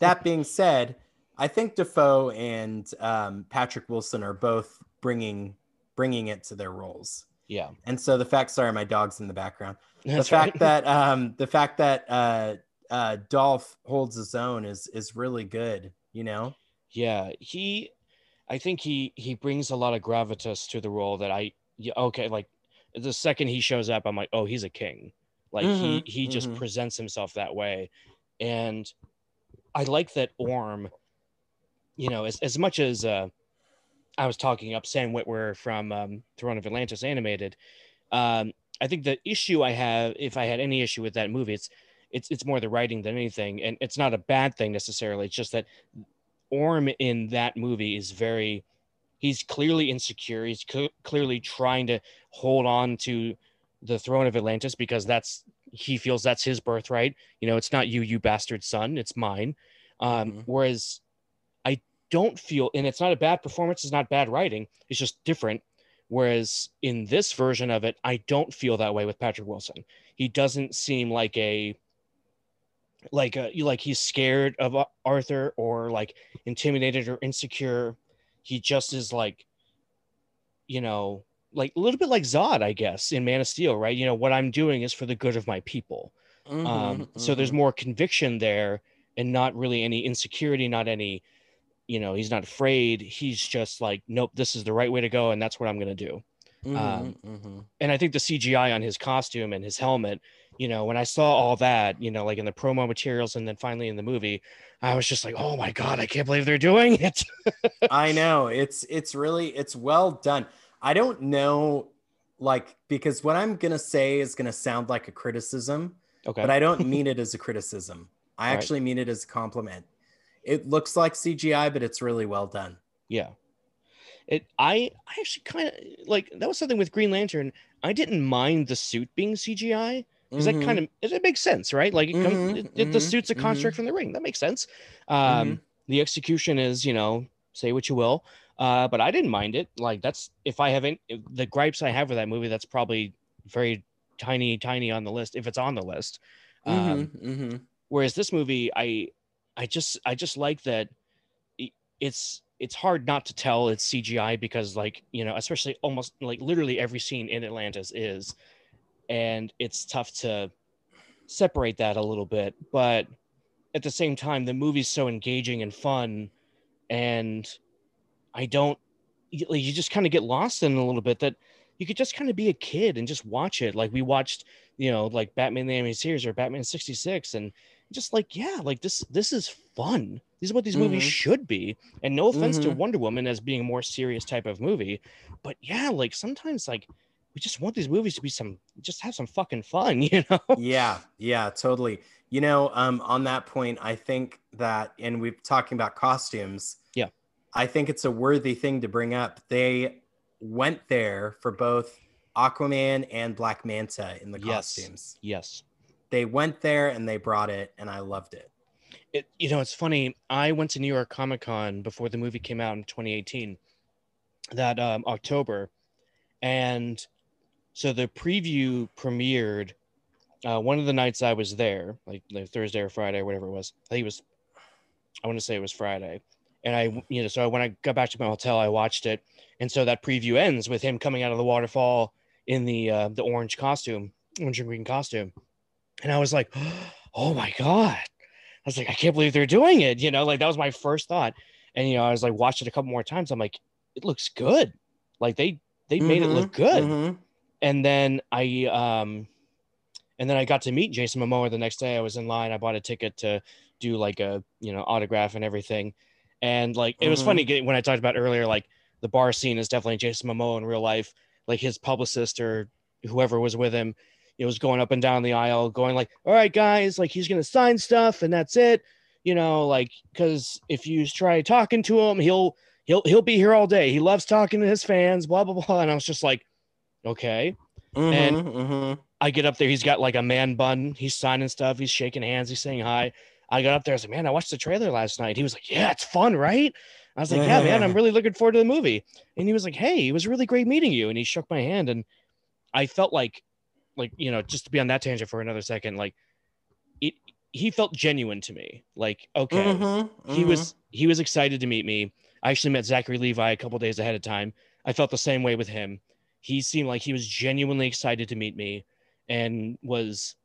that being said, I think Dafoe and um, Patrick Wilson are both bringing bringing it to their roles. yeah And so the fact, sorry, my dog's in the background. That's the right. fact that um, the fact that uh, uh, Dolph holds his own is is really good. You know. Yeah, he I think he he brings a lot of gravitas to the role that I okay, like the second he shows up, I'm like, oh, he's a king. Like he Mhm, he just mhm. presents himself that way. And I like that Orm, you know, as, as much as uh I was talking up Sam Witwer from um, Throne of Atlantis animated. Um, I think the issue I have, if I had any issue with that movie, it's it's it's more the writing than anything, and it's not a bad thing necessarily. It's just that Orm in that movie is very, he's clearly insecure. He's cl- clearly trying to hold on to the throne of Atlantis because that's he feels that's his birthright. You know, it's not you, you bastard son. It's mine. Um, Mhm. Whereas don't feel, and it's not a bad performance. It's not bad writing. It's just different. Whereas in this version of it, I don't feel that way with Patrick Wilson. He doesn't seem like a like a, like he's scared of Arthur or like intimidated or insecure. He just is like, you know, like a little bit like Zod, I guess, in Man of Steel, right? You know, what I'm doing is for the good of my people. Mm-hmm, Um, so there's more conviction there and not really any insecurity, not any, you know, he's not afraid. He's just like, nope, this is the right way to go. And that's what I'm going to do. um, mm-hmm. And I think the CGI on his costume and his helmet, you know, when I saw all that, you know, like in the promo materials and then finally in the movie, I was just like, oh my God, I can't believe they're doing it. I know it's it's really it's well done. I don't know, like because what I'm gonna say is gonna sound like a criticism, okay. but I don't mean it as a criticism. I Right. actually mean it as a compliment. It looks like CGI, but it's really well done. Yeah. It I I actually kind of like that was something with Green Lantern. I didn't mind the suit being CGI because that Mhm. kind of it, it makes sense, right? Like it comes, Mhm, it, it- the mhm, suit's a construct from the ring. That makes sense. Um, the execution is, you know, say what you will. Uh, but I didn't mind it. Like that's if I haven't the gripes I have with that movie, that's probably very tiny, tiny on the list if it's on the list. Um, whereas this movie i i just i just like that it's it's hard not to tell it's cgi because like you know especially almost like literally every scene in atlantis is and it's tough to separate that a little bit but at the same time the movie's so engaging and fun and i don't you, just kind of get lost in a little bit that you could just kind of be a kid and just watch it. Like we watched you know like batman the animated series or batman 66 and just like yeah like this this is fun these are what these movies Mhm. should be and no offense to Mhm. wonder woman as being a more serious type of movie but yeah like sometimes like we just want these movies to be some just have some fucking fun you know yeah, yeah, totally. You know, um, on that point, I think that, and we're talking about costumes. Yeah. I think it's a worthy thing to bring up. They went there for both Aquaman and Black Manta in the Yes. costumes. Yes. They went there and they brought it, and I loved it. It, you know, it's funny. I went to New York Comic Con before the movie came out in 2018, that um, October, and so the preview premiered uh, one of the nights I was there, like, like Thursday or Friday or whatever it was. I think it was, I want to say it was Friday, and I, you know, so when I got back to my hotel, I watched it, and so that preview ends with him coming out of the waterfall in the uh, the orange costume, orange and green costume, and I was like, oh my god. I was like, I can't believe they're doing it. You know, like that was my first thought. And you know, I was like, watched it a couple more times. I'm like, it looks good. Like they they made it look Mhm, good. mhm. And then I um and then I got to meet Jason Momoa the next day. I was in line. I bought a ticket to do like a you know autograph and everything. And like it was Mhm. funny when I talked about earlier, like the bar scene is definitely Jason Momoa in real life. Like his publicist or whoever was with him, it was going up and down the aisle, going like, "All right, guys, like he's gonna sign stuff, and that's it." You know, like because if you try talking to him, he'll he'll he'll be here all day. He loves talking to his fans, blah blah blah. And I was just like, okay. And- Mhm, mhm. I get up there, he's got like a man bun, he's signing stuff, he's shaking hands, he's saying hi. I got up there, I was like, man, I watched the trailer last night. He was like, yeah, it's fun, right? I was like, yeah, man, I'm really looking forward to the movie. And he was like, hey, it was really great meeting you. And he shook my hand, and I felt like, like you know, just to be on that tangent for another second, like it, he felt genuine to me. Like, okay, Mhm, he mhm. was he was excited to meet me. I actually met Zachary Levi a couple days ahead of time. I felt the same way with him. He seemed like he was genuinely excited to meet me and was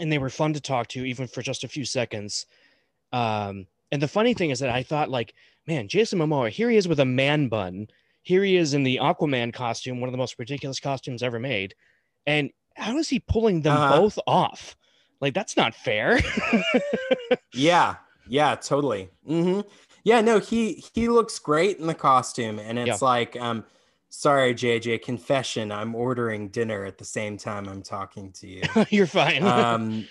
and they were fun to talk to even for just a few seconds. Um and the funny thing is that I thought like, man, Jason Momoa, here he is with a man bun. Here he is in the Aquaman costume, one of the most ridiculous costumes ever made. And how is he pulling them Uh-huh. both off? Like that's not fair. Yeah, yeah, totally. hmm Yeah, no, he he looks great in the costume, and it's like, um, sorry, JJ, confession, I'm ordering dinner at the same time I'm talking to you. You're fine. um,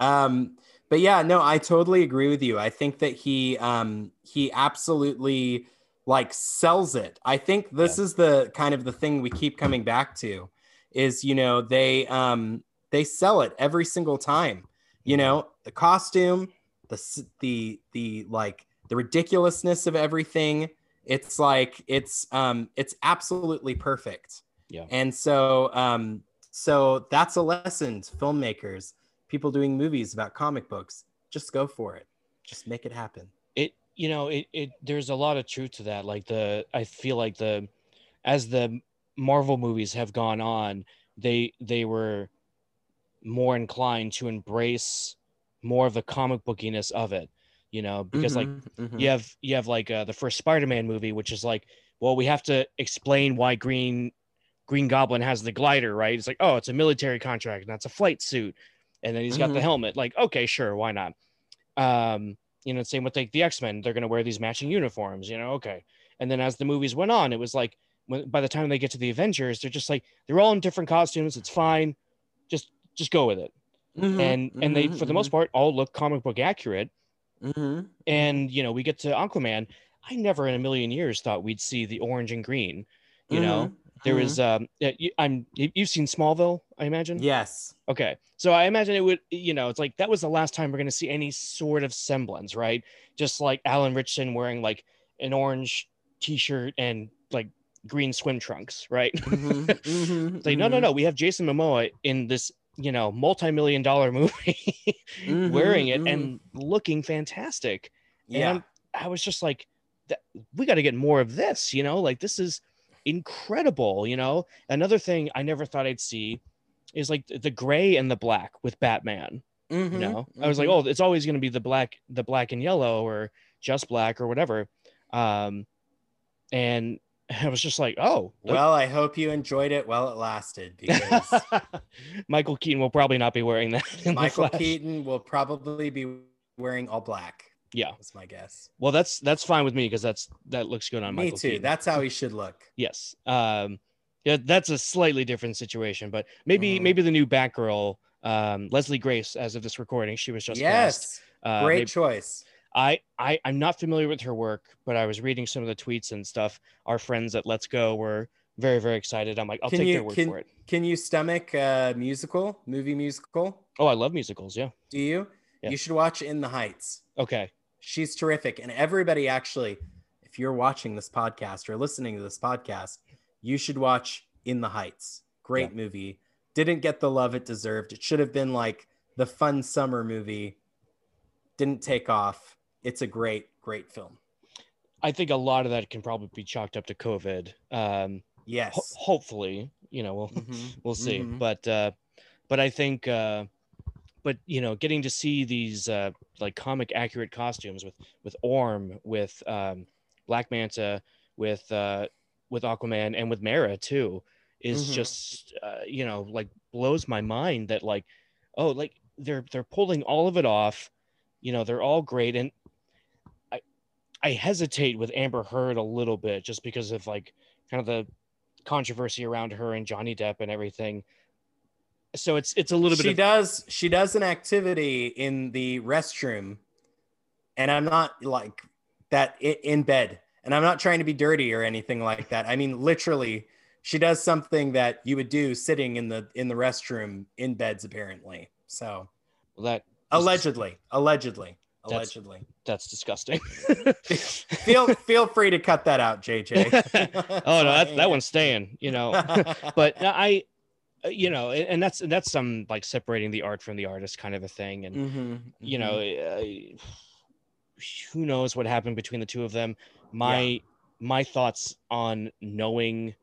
um, but yeah, no, I totally agree with you. I think that he um he absolutely like sells it. I think this is the kind of the thing we keep coming back to is you know they um they sell it every single time. You know, the costume, the the the like the ridiculousness of everything. It's like it's um it's absolutely perfect. Yeah. And so um so that's a lesson to filmmakers, people doing movies about comic books. Just go for it. Just make it happen. it you know it, it there's a lot of truth to that like the i feel like the as the marvel movies have gone on they they were more inclined to embrace more of the comic bookiness of it you know because like Mhm, mhm. you have you have like uh, the first spider-man movie which is like well we have to explain why green green goblin has the glider right? It's like oh it's a military contract and that's a flight suit. And then he's got the Mhm. helmet. Like okay sure why not? Um you know same with like the x-men. They're going to wear these matching uniforms you know okay. And then as the movies went on it was like when, by the time they get to the avengers they're just like they're all in different costumes. It's fine. Just just go with it. Mhm, and and they mhm, for the most part all look comic book accurate. Mhm, and you know we get to aquaman. I never in a million years thought we'd see the orange and green you know? There was um i'm you- you've seen smallville i imagine? Yes. okay. So i imagine it would you know it's like that was the last time we're going to see any sort of semblance right? Just like alan ritchson wearing like an orange t-shirt and like green swim trunks right Mhm, mhm, it's like no no mhm, no we have jason momoa in this you know multi-million dollar movie mhm, wearing it mhm. and looking fantastic yeah. and I was just like, that, we got to get more of this, you know, like this is incredible, you know. Another thing I never thought I'd see is like the gray and the black with Batman. You Mhm, know, I was like, oh, it's always going to be the black, the black and yellow, or just black, or whatever. Um, and I was just like, oh, Well, I hope you enjoyed it while it lasted because Michael Keaton will probably not be wearing that. Michael Keaton will probably be wearing all black. Yeah. That's my guess. Well, that's that's fine with me because that's that looks good on Michael. Me Michael too. Keaton. That's how he should look. Yes. Um, yeah, that's a slightly different situation, but maybe Mhm. maybe the new Batgirl Um, Leslie Grace, as of this recording, she was just cast. yes, Uh, great maybe- choice. I, I I'm not familiar with her work, but I was reading some of the tweets and stuff. Our friends at Let's Go were very very excited. I'm like, I'll Can take you- their word can- for it. Can you stomach a musical, movie musical? Oh, I love musicals. Yeah. Do you? Yeah. You should watch In the Heights. Okay. She's terrific. And everybody, actually, if you're watching this podcast or listening to this podcast, you should watch In the Heights. Great movie. Didn't get the love it deserved. It should have been like the fun summer movie. Didn't take off. It's a great, great film. I think a lot of that can probably be chalked up to COVID. Um, Yes. ho- hopefully, you know, we'll Mhm. we'll see. Mhm. But uh, but I think, uh, but you know, getting to see these uh, like comic accurate costumes with with Orm, with um, Black Manta, with uh, with Aquaman, and with Mara too, is Mhm. just uh, you know like blows my mind that like oh like they're they're pulling all of it off. You know, they're all great, and I hesitate with Amber Heard a little bit just because of like kind of the controversy around her and Johnny Depp and everything. So it's it's a little she bit She does she does an activity in the restroom and i'm not like that in bed and i'm not trying to be dirty or anything like that. I mean literally she does something that you would do sitting in the in the restroom in beds apparently. So that allegedly allegedly allegedly that's disgusting. feel feel free to cut that out jj oh no, that that one's staying. You know, but no, I, uh, you know, and that's that's some like separating the art from the artist kind of a thing, and Mhm, you know, uh, who knows what happened between the two of them. My my thoughts on knowing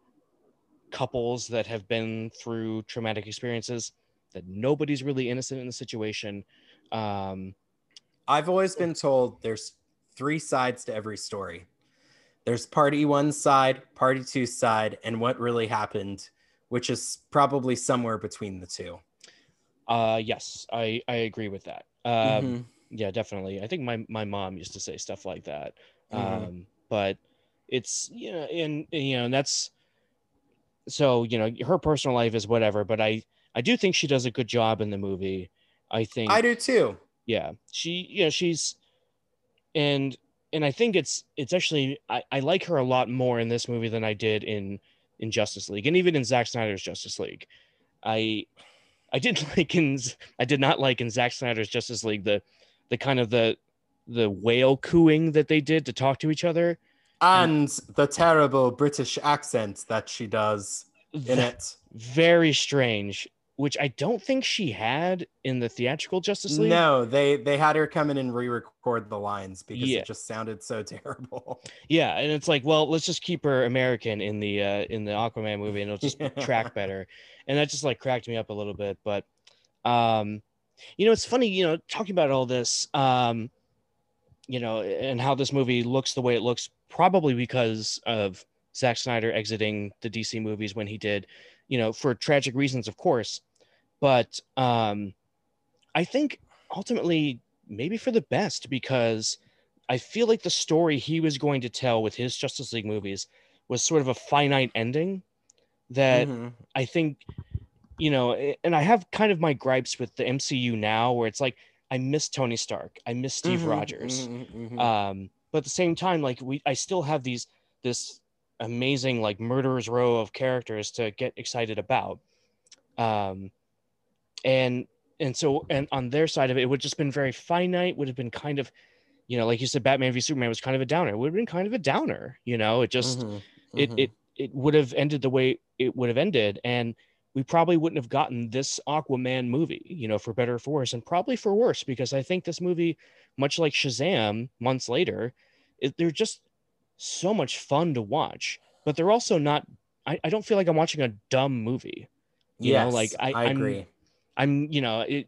couples that have been through traumatic experiences that nobody's really innocent in the situation. Um, I've always been told there's three sides to every story. There's party one side, party two side, and what really happened, which is probably somewhere between the two. uh, yes, I I agree with that. Um, Mhm. yeah definitely i think my my mom used to say stuff like that Mhm. um but it's you know and, and, you know and that's so you know her personal life is whatever but i i do think she does a good job in the movie i think I do too. Yeah. She you know she's and and i think it's it's actually I, I like her a lot more in this movie than i did in in justice league and even in Zack snyder's justice league. I i did like in i did not like in Zack snyder's justice league the the kind of the the whale cooing that they did to talk to each other. And the terrible British accent that she does in it. very strange which i don't think she had in the theatrical justice league No, they they had her come in and re-record the lines because Yeah. it just sounded so terrible. Yeah, and it's like, well, let's just keep her American in the uh, in the Aquaman movie, and it'll just track better. And that just like cracked me up a little bit. But, um, you know, it's funny, you know, talking about all this, um, you know, and how this movie looks the way it looks, probably because of Zack Snyder exiting the DC movies when he did, you know, for tragic reasons, of course. But um, I think ultimately maybe for the best because I feel like the story he was going to tell with his Justice League movies was sort of a finite ending that Mhm. I think, you know, and I have kind of my gripes with the MCU now where it's like, I miss Tony Stark, I miss Steve Mhm, Rogers. mhm, mhm. Um, but at the same time, like we, I still have these, this amazing like murderer's row of characters to get excited about. Um, and, and so, and on their side of it, it would just been very finite, would have been kind of, you know, like you said, Batman v Superman was kind of a downer. It would have been kind of a downer, you know, it just, Mhm, it mhm. it it would have ended the way it would have ended and we probably wouldn't have gotten this aquaman movie you know for better or for worse and probably for worse because i think this movie much like shazam months later it, they're just so much fun to watch but they're also not i, I don't feel like i'm watching a dumb movie you know, like, I- I agree. i'm you know it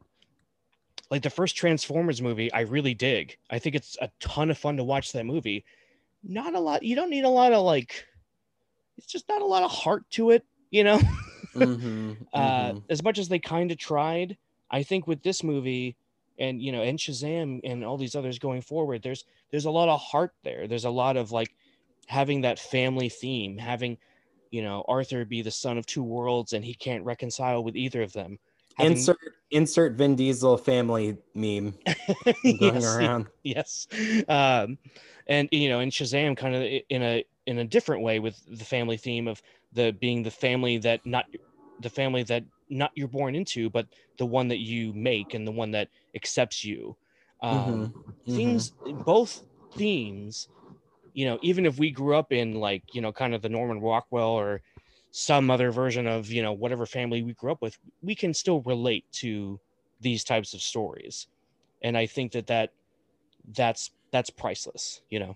like the first transformers movie i really dig. I think it's a ton of fun to watch that movie. Not a lot you don't need a lot of like it's just not a lot of heart to it you know? Mhm, uh mhm. as much as they kind of tried i think with this movie and you know and shazam and all these others going forward there's there's a lot of heart there. There's a lot of like having that family theme having you know arthur be the son of two worlds and he can't reconcile with either of them having, insert insert Vin Diesel family meme going yes, around. yes. Um and you know and shazam kind of in a in a different way with the family theme of the being the family that not the family that not you're born into but the one that you make and the one that accepts you. Um Mhm, themes both themes you know even if we grew up in like you know kind of the norman rockwell or some other version of you know whatever family we grew up with we can still relate to these types of stories and i think that that that's that's priceless you know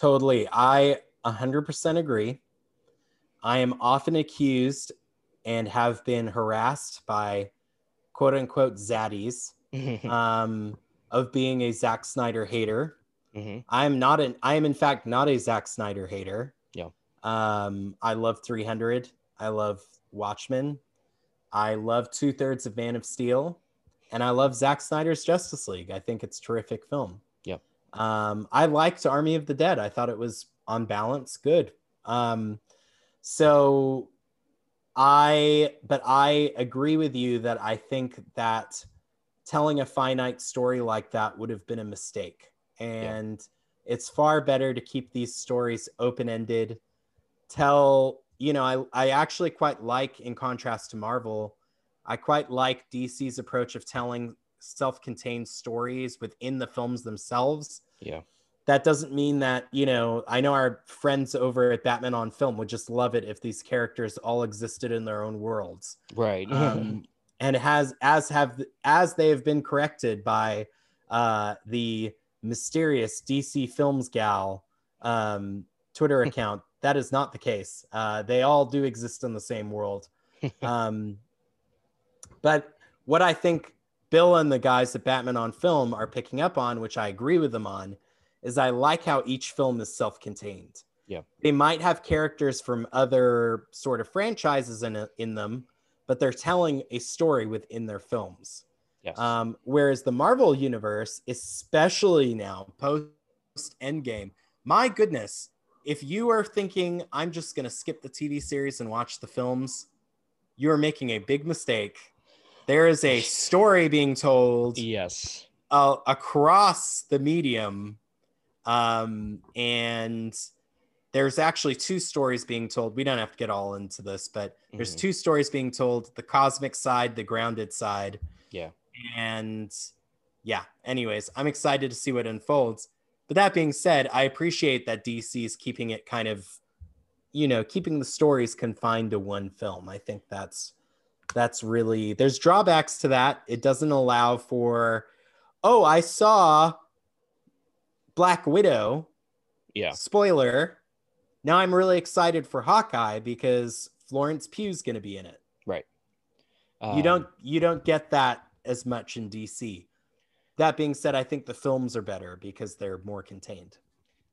Totally. I 100% agree. I am often accused and have been harassed by quote unquote zaddies um, of being a Zack Snyder hater. Mhm. I am not an I am in fact not a Zack Snyder hater. Yeah. Um, I love 300. I love Watchmen. I love two thirds of Man of Steel, and I love Zack Snyder's Justice League. I think it's a terrific film. Yeah. Um, I liked Army of the Dead. I thought it was on balance good. Um, so I, but I agree with you that I think that telling a finite story like that would have been a mistake. And it's far better to keep these stories open ended. Tell, you know, I, I actually quite like, in contrast to Marvel, I quite like DC's approach of telling self contained stories within the films themselves. yeah That doesn't mean that, you know, I know our friends over at Batman on Film would just love it if these characters all existed in their own worlds right um, and has as have as they have been corrected by uh, the mysterious DC Films gal um, Twitter account. That is not the case. Uh, they all do exist in the same world. Um, but what I think Bill and the guys at Batman on Film are picking up on, which I agree with them on, is I like how each film is self-contained. Yeah. They might have characters from other sort of franchises in in them, but they're telling a story within their films. yes Um, whereas the Marvel universe, especially now post Endgame, my goodness, if you are thinking I'm just going to skip the TV series and watch the films, you are making a big mistake. There is a story being told yes uh, across the medium, um, and there's actually two stories being told. We don't have to get all into this, but there's Mhm. two stories being told: the cosmic side, the grounded side yeah and yeah anyways i'm excited to see what unfolds but that being said i appreciate that dc is keeping it kind of you know keeping the stories confined to one film. I think that's that's really there's drawbacks to that. It doesn't allow for oh i saw black widow. Yeah. Spoiler. Now i'm really excited for hawkeye because florence pugh's going to be in it. Right. you Um, don't you don't get that as much in DC. That being said, I think the films are better because they're more contained.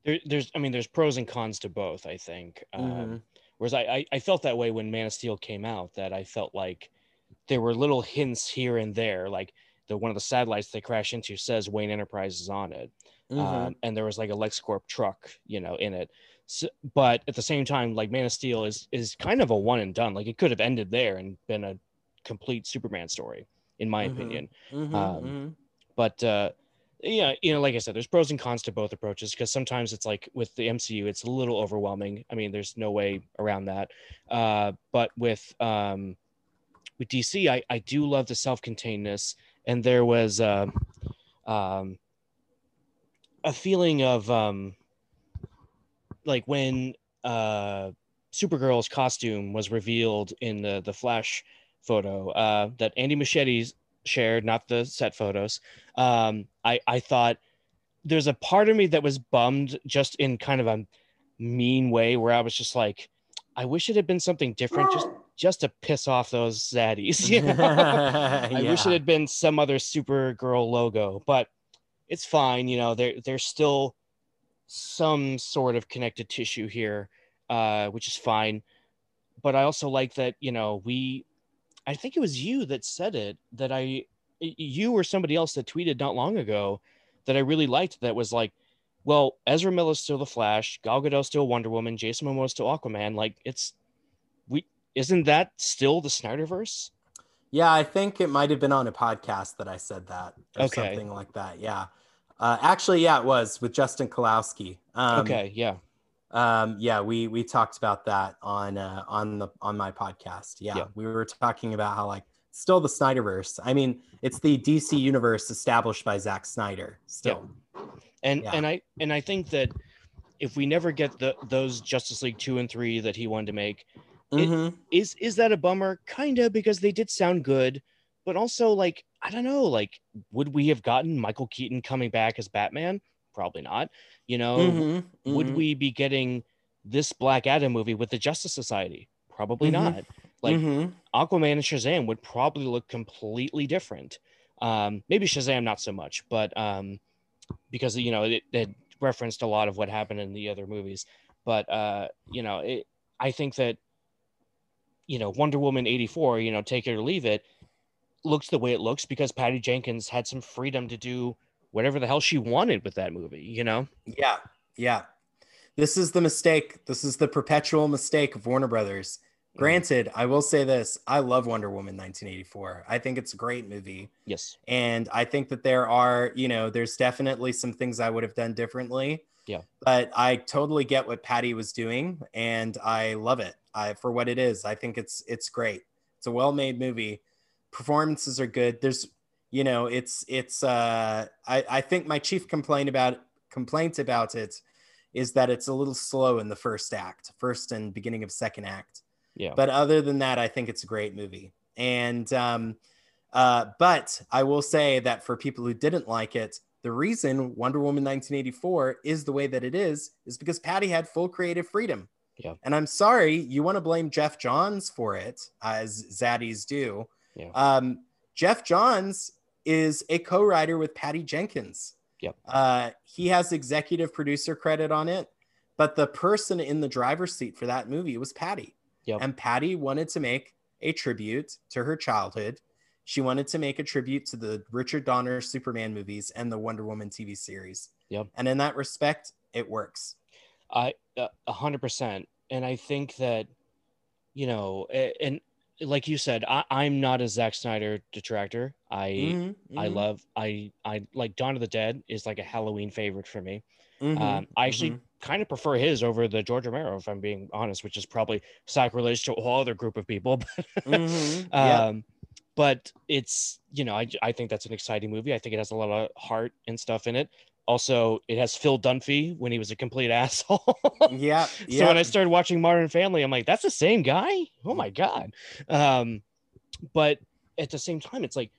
there, there's i mean there's pros and cons to both i think um, Mhm. whereas I, I i felt that way when man of steel came out that i felt like there were little hints here and there like the one of the satellites they crash into says wayne enterprises on it Mhm. um, and there was like a LexCorp truck, you know, in it. So, but at the same time, like Man of Steel is is kind of a one and done. Like it could have ended there and been a complete Superman story, in my Mhm. opinion. Mhm, um, mhm. But uh, yeah, you know, like I said, there's pros and cons to both approaches because sometimes it's like with the MCU, it's a little overwhelming. I mean, there's no way around that. Uh, but with um, with DC, I I do love the self-containedness, and there was uh, um, a feeling of um, like when uh, Supergirl's costume was revealed in the the Flash photo uh, that Andy Muschietti shared, not the set photos. Um, I I thought there's a part of me that was bummed, just in kind of a mean way, where I was just like, I wish it had been something different, just just to piss off those zaddies. You know? I wish it had been some other Supergirl logo, but it's fine. You know, there there's still some sort of connected tissue here, uh, which is fine. But I also like that, you know, we, I think it was you that said it that I, you or somebody else that tweeted not long ago that I really liked that was like, well, Ezra Miller's still the Flash, Gal Gadot's still Wonder Woman, Jason Momoa's still Aquaman. Like it's, we, isn't that still the Snyderverse? Yeah, I think it might have been on a podcast that I said that or Okay. something like that. Yeah. Uh, actually, yeah, it was with Justin Kalowski. Um, okay, yeah. Um, yeah, we we talked about that on uh, on the on my podcast. Yeah, Yeah. we were talking about how like still the Snyderverse. I mean, it's the DC universe established by Zack Snyder. Still, And Yeah. and I and I think that if we never get the those Justice League two and three that he wanted to make, It- Mhm. is is that a bummer? Kinda because they did sound good, but also like I don't know, like would we have gotten Michael Keaton coming back as Batman? Probably not. You know, Mhm. would Mhm. we be getting this Black Adam movie with the Justice Society? Probably Mhm. not. Like Mhm. Aquaman and Shazam would probably look completely different. Um, maybe Shazam not so much, but um, because you know it, it referenced a lot of what happened in the other movies. But uh, you know, it, I think that you know Wonder Woman eighty four, you know, take it or leave it, looks the way it looks because Patty Jenkins had some freedom to do whatever the hell she wanted with that movie. You know, Yeah, yeah. This is the mistake. This is the perpetual mistake of Warner Brothers. Mm. Granted, I will say this: I love Wonder Woman 1984. I think it's a great movie. yes, and i think that there are you know there's definitely some things i would have done differently Yeah. but i totally get what patty was doing and i love it I, for what it is i think it's it's great it's a well-made movie performances are good there's you know it's it's uh i i think my chief complaint about complaint about it is that it's a little slow in the first act first and beginning of second act yeah, but other than that, I think it's a great movie. And um, uh, but I will say that for people who didn't like it, the reason Wonder Woman 1984 is the way that it is is because Patty had full creative freedom. Yeah. And I'm sorry, you want to blame Geoff Johns for it, as Zaddies do. Yeah. Um, Geoff Johns is a co-writer with Patty Jenkins. Yep. Uh, he has executive producer credit on it, but the person in the driver's seat for that movie was Patty. Yep. And Patty wanted to make a tribute to her childhood. She wanted to make a tribute to the Richard Donner Superman movies and the Wonder Woman TV series. Yep. And in that respect, it works. I uh, hundred percent, and I think that you know, and like you said, I, I'm not a Zack Snyder detractor. I Mhm, I mhm, love I I like Dawn of the Dead is like a Halloween favorite for me. mhm, Um, I actually mhm. kind of prefer his over the George Romero, if I'm being honest, which is probably sacrilege to a whole other group of people. Yeah. um, but it's you know I, I think that's an exciting movie. I think it has a lot of heart and stuff in it. Also, it has Phil Dunphy when he was a complete asshole. yeah. So when I started watching Modern Family, I'm like, that's the same guy. Oh my god. Um, but at the same time, it's like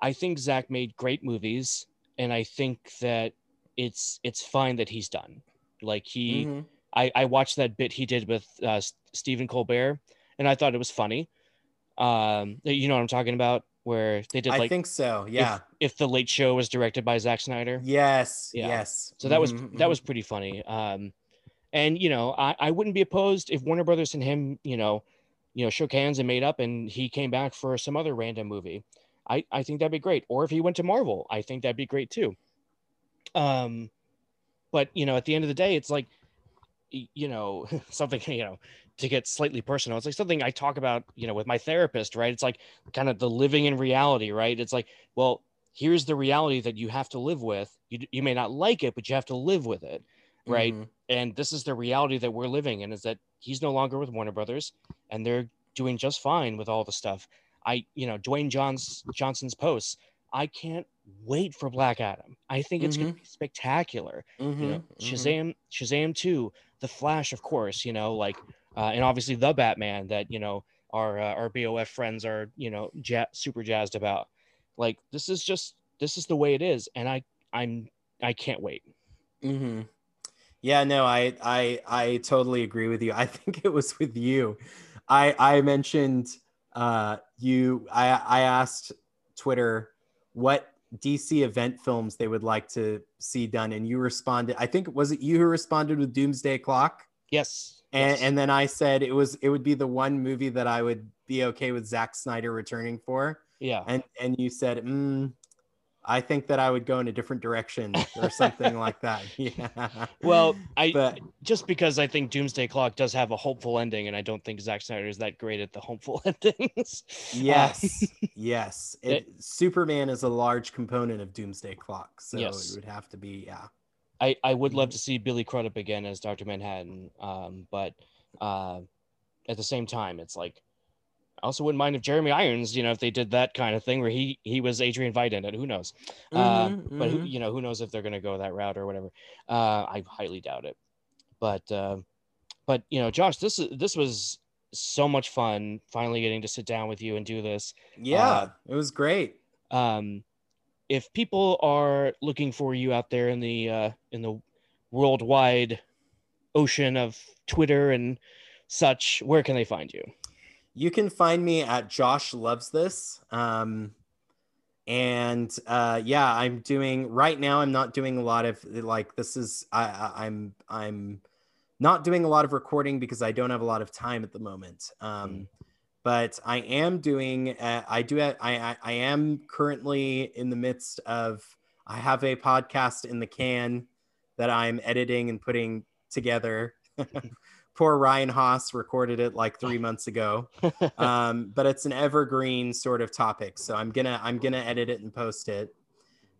I think Zack made great movies, and I think that it's it's fine that he's done. Like he, Mhm. I I watched that bit he did with uh, Stephen Colbert, and I thought it was funny. Um, you know what I'm talking about, where they did like I think so. Yeah. if the Late Show was directed by Zack Snyder. yes. Yeah. Yes. So that was Mhm, that mhm. was pretty funny. Um, and you know, I, I wouldn't be opposed if Warner Brothers and him, you know, you know, shook hands and made up, and he came back for some other random movie. I I think that'd be great. Or if he went to Marvel, I think that'd be great too. Um, but you know, at the end of the day, it's like, you know, something you know to get slightly personal. It's like something I talk about, you know, with my therapist, right? It's like kind of the living in reality, right? It's like, well, here's the reality that you have to live with. You, you may not like it, but you have to live with it, right? Mhm. And this is the reality that we're living in is that he's no longer with Warner Brothers and they're doing just fine with all the stuff. I, you know, Dwayne Johns Johnson's posts. I can't wait for Black Adam. I think it's going to be spectacular. You know, Mhm, mhm. Shazam, Shazam 2, The Flash, of course, you know, like, uh, and obviously the Batman that, you know, our, uh, our BOF friends are, you know, ja- super jazzed about. Like, this is just, this is the way it is. And I, I'm, I can't wait. hmm Yeah, no, I, I, I totally agree with you. I think it was with you. I, I mentioned, uh, you. I, I asked Twitter what DC event films they would like to see done, and you responded. I think was it you who responded with Doomsday Clock, Yes. and, yes. and then I said it was it would be the one movie that I would be okay with Zack Snyder returning for, yeah. and and you said, mm, I think that I would go in a different direction or something like that. Yeah. Well, I But just because I think Doomsday Clock does have a hopeful ending, and I don't think Zack Snyder is that great at the hopeful endings. yes, yes. It, Superman is a large component of Doomsday Clock, so Yes. it would have to be yeah. I, I would Mm-hmm. love to see Billy Crudup again as Dr. Manhattan. Um, but uh, at the same time, it's like I also wouldn't mind if Jeremy Irons, you know, if they did that kind of thing where he he was Adrian Veidt in it. Who knows? Uh, Mhm, but who, mhm. you know, who knows if they're going to go that route or whatever. Uh, I highly doubt it. But uh, but you know, Josh, this is this was so much fun. Finally getting to sit down with you and do this. yeah, uh, it was great. um, if people are looking for you out there in the uh, in the worldwide ocean of Twitter and such, where can they find you? You can find me at Josh Loves This. Um, and uh, yeah, I'm doing right now. I'm not doing a lot of like this is I, I I'm I'm not doing a lot of recording because I don't have a lot of time at the moment. Um, Mm. But I am doing. Uh, I do. I, I I am currently in the midst of. I have a podcast in the can that I'm editing and putting together. Poor Ryan Haas recorded it like three months ago um, but it's an evergreen sort of topic. So I'm gonna I'm gonna edit it and post it,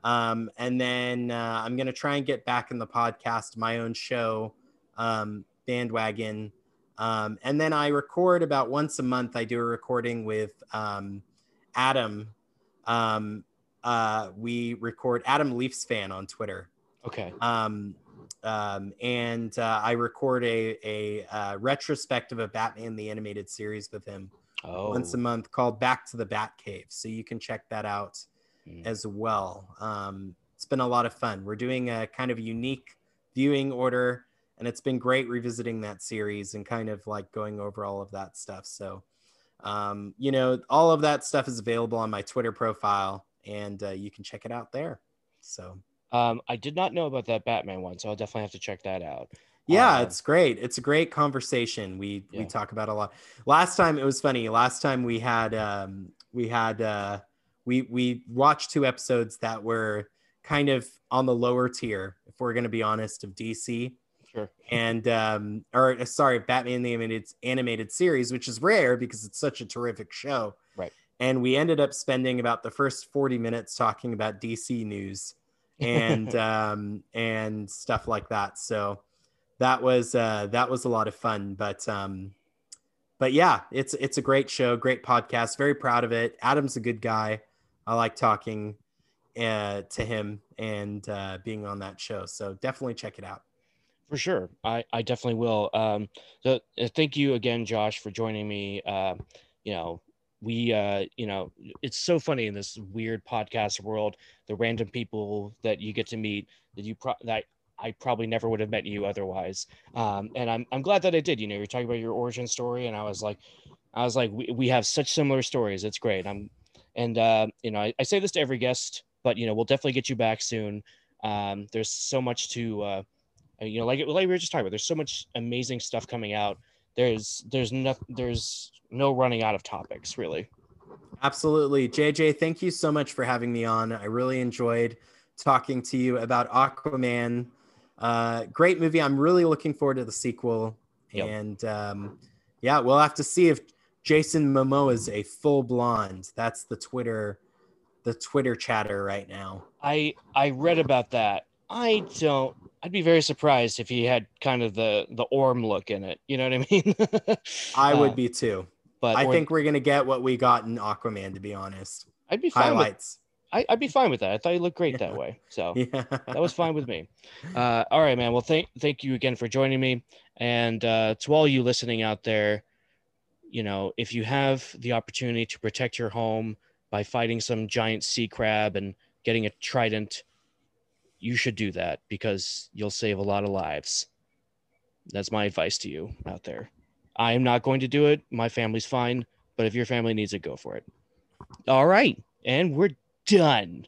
um, and then uh, I'm gonna try and get back in the podcast, my own show, um, bandwagon, um, and then I record about once a month. I do a recording with um, Adam. Um, uh, we record Adam Leafs fan on Twitter okay. um, um, and uh, I record a, a uh, retrospective of Batman the Animated Series with him Oh, once a month called Back to the Bat Cave. So you can check that out Mm. as well. Um, it's been a lot of fun. We're doing a kind of unique viewing order, and it's been great revisiting that series and kind of like going over all of that stuff. So, um, you know, all of that stuff is available on my Twitter profile, and uh, you can check it out there. So. Um, I did not know about that Batman one, so I'll definitely have to check that out. Yeah, Um, it's great. It's a great conversation. We we talk about a lot. Last time it was funny. Last time we had um we had uh we we watched two episodes that were kind of on the lower tier, if we're gonna be honest, of DC Sure. and um or uh, sorry, Batman the animated animated series, which is rare because it's such a terrific show. Right. And we ended up spending about the first 40 minutes talking about DC news and um and stuff like that. So that was uh that was a lot of fun. But um but yeah, it's it's a great show, great podcast. Very proud of it. Adam's a good guy. I like talking uh to him and uh being on that show. So definitely check it out. For sure. I, I definitely will. Um, so uh, thank you again, Josh, for joining me. Uh, you know, we, uh, you know, it's so funny in this weird podcast world, the random people that you get to meet that you pro- that I probably never would have met you otherwise. Um, and I'm, I'm glad that I did, you know, you're talking about your origin story. And I was like, I was like, we, we have such similar stories. It's great. I'm, and, uh, you know, I, I say this to every guest, but, you know, we'll definitely get you back soon. Um, there's so much to, uh, you know like, like we were just talking about there's so much amazing stuff coming out there's there's no there's no running out of topics really Absolutely. JJ, thank you so much for having me on. I really enjoyed talking to you about Aquaman. Uh, great movie. I'm really looking forward to the sequel. Yep. And um, yeah, we'll have to see if Jason Momoa is a full blonde. That's the Twitter, the Twitter chatter right now. i i read about that i don't i'd be very surprised if he had kind of the the orm look in it you know what i mean I Uh, would be too. but I or- think we're gonna get what we got in Aquaman, to be honest. i'd be fine with Highlights. I, i'd be fine with that i thought he looked great that way so Yeah. that was fine with me. Uh, all right, man. Well, thank thank you again for joining me, and uh, to all you listening out there, you know, if you have the opportunity to protect your home by fighting some giant sea crab and getting a trident, you should do that because you'll save a lot of lives. That's my advice to you out there. I am not going to do it. My family's fine, but if your family needs it, go for it. All right, and we're done.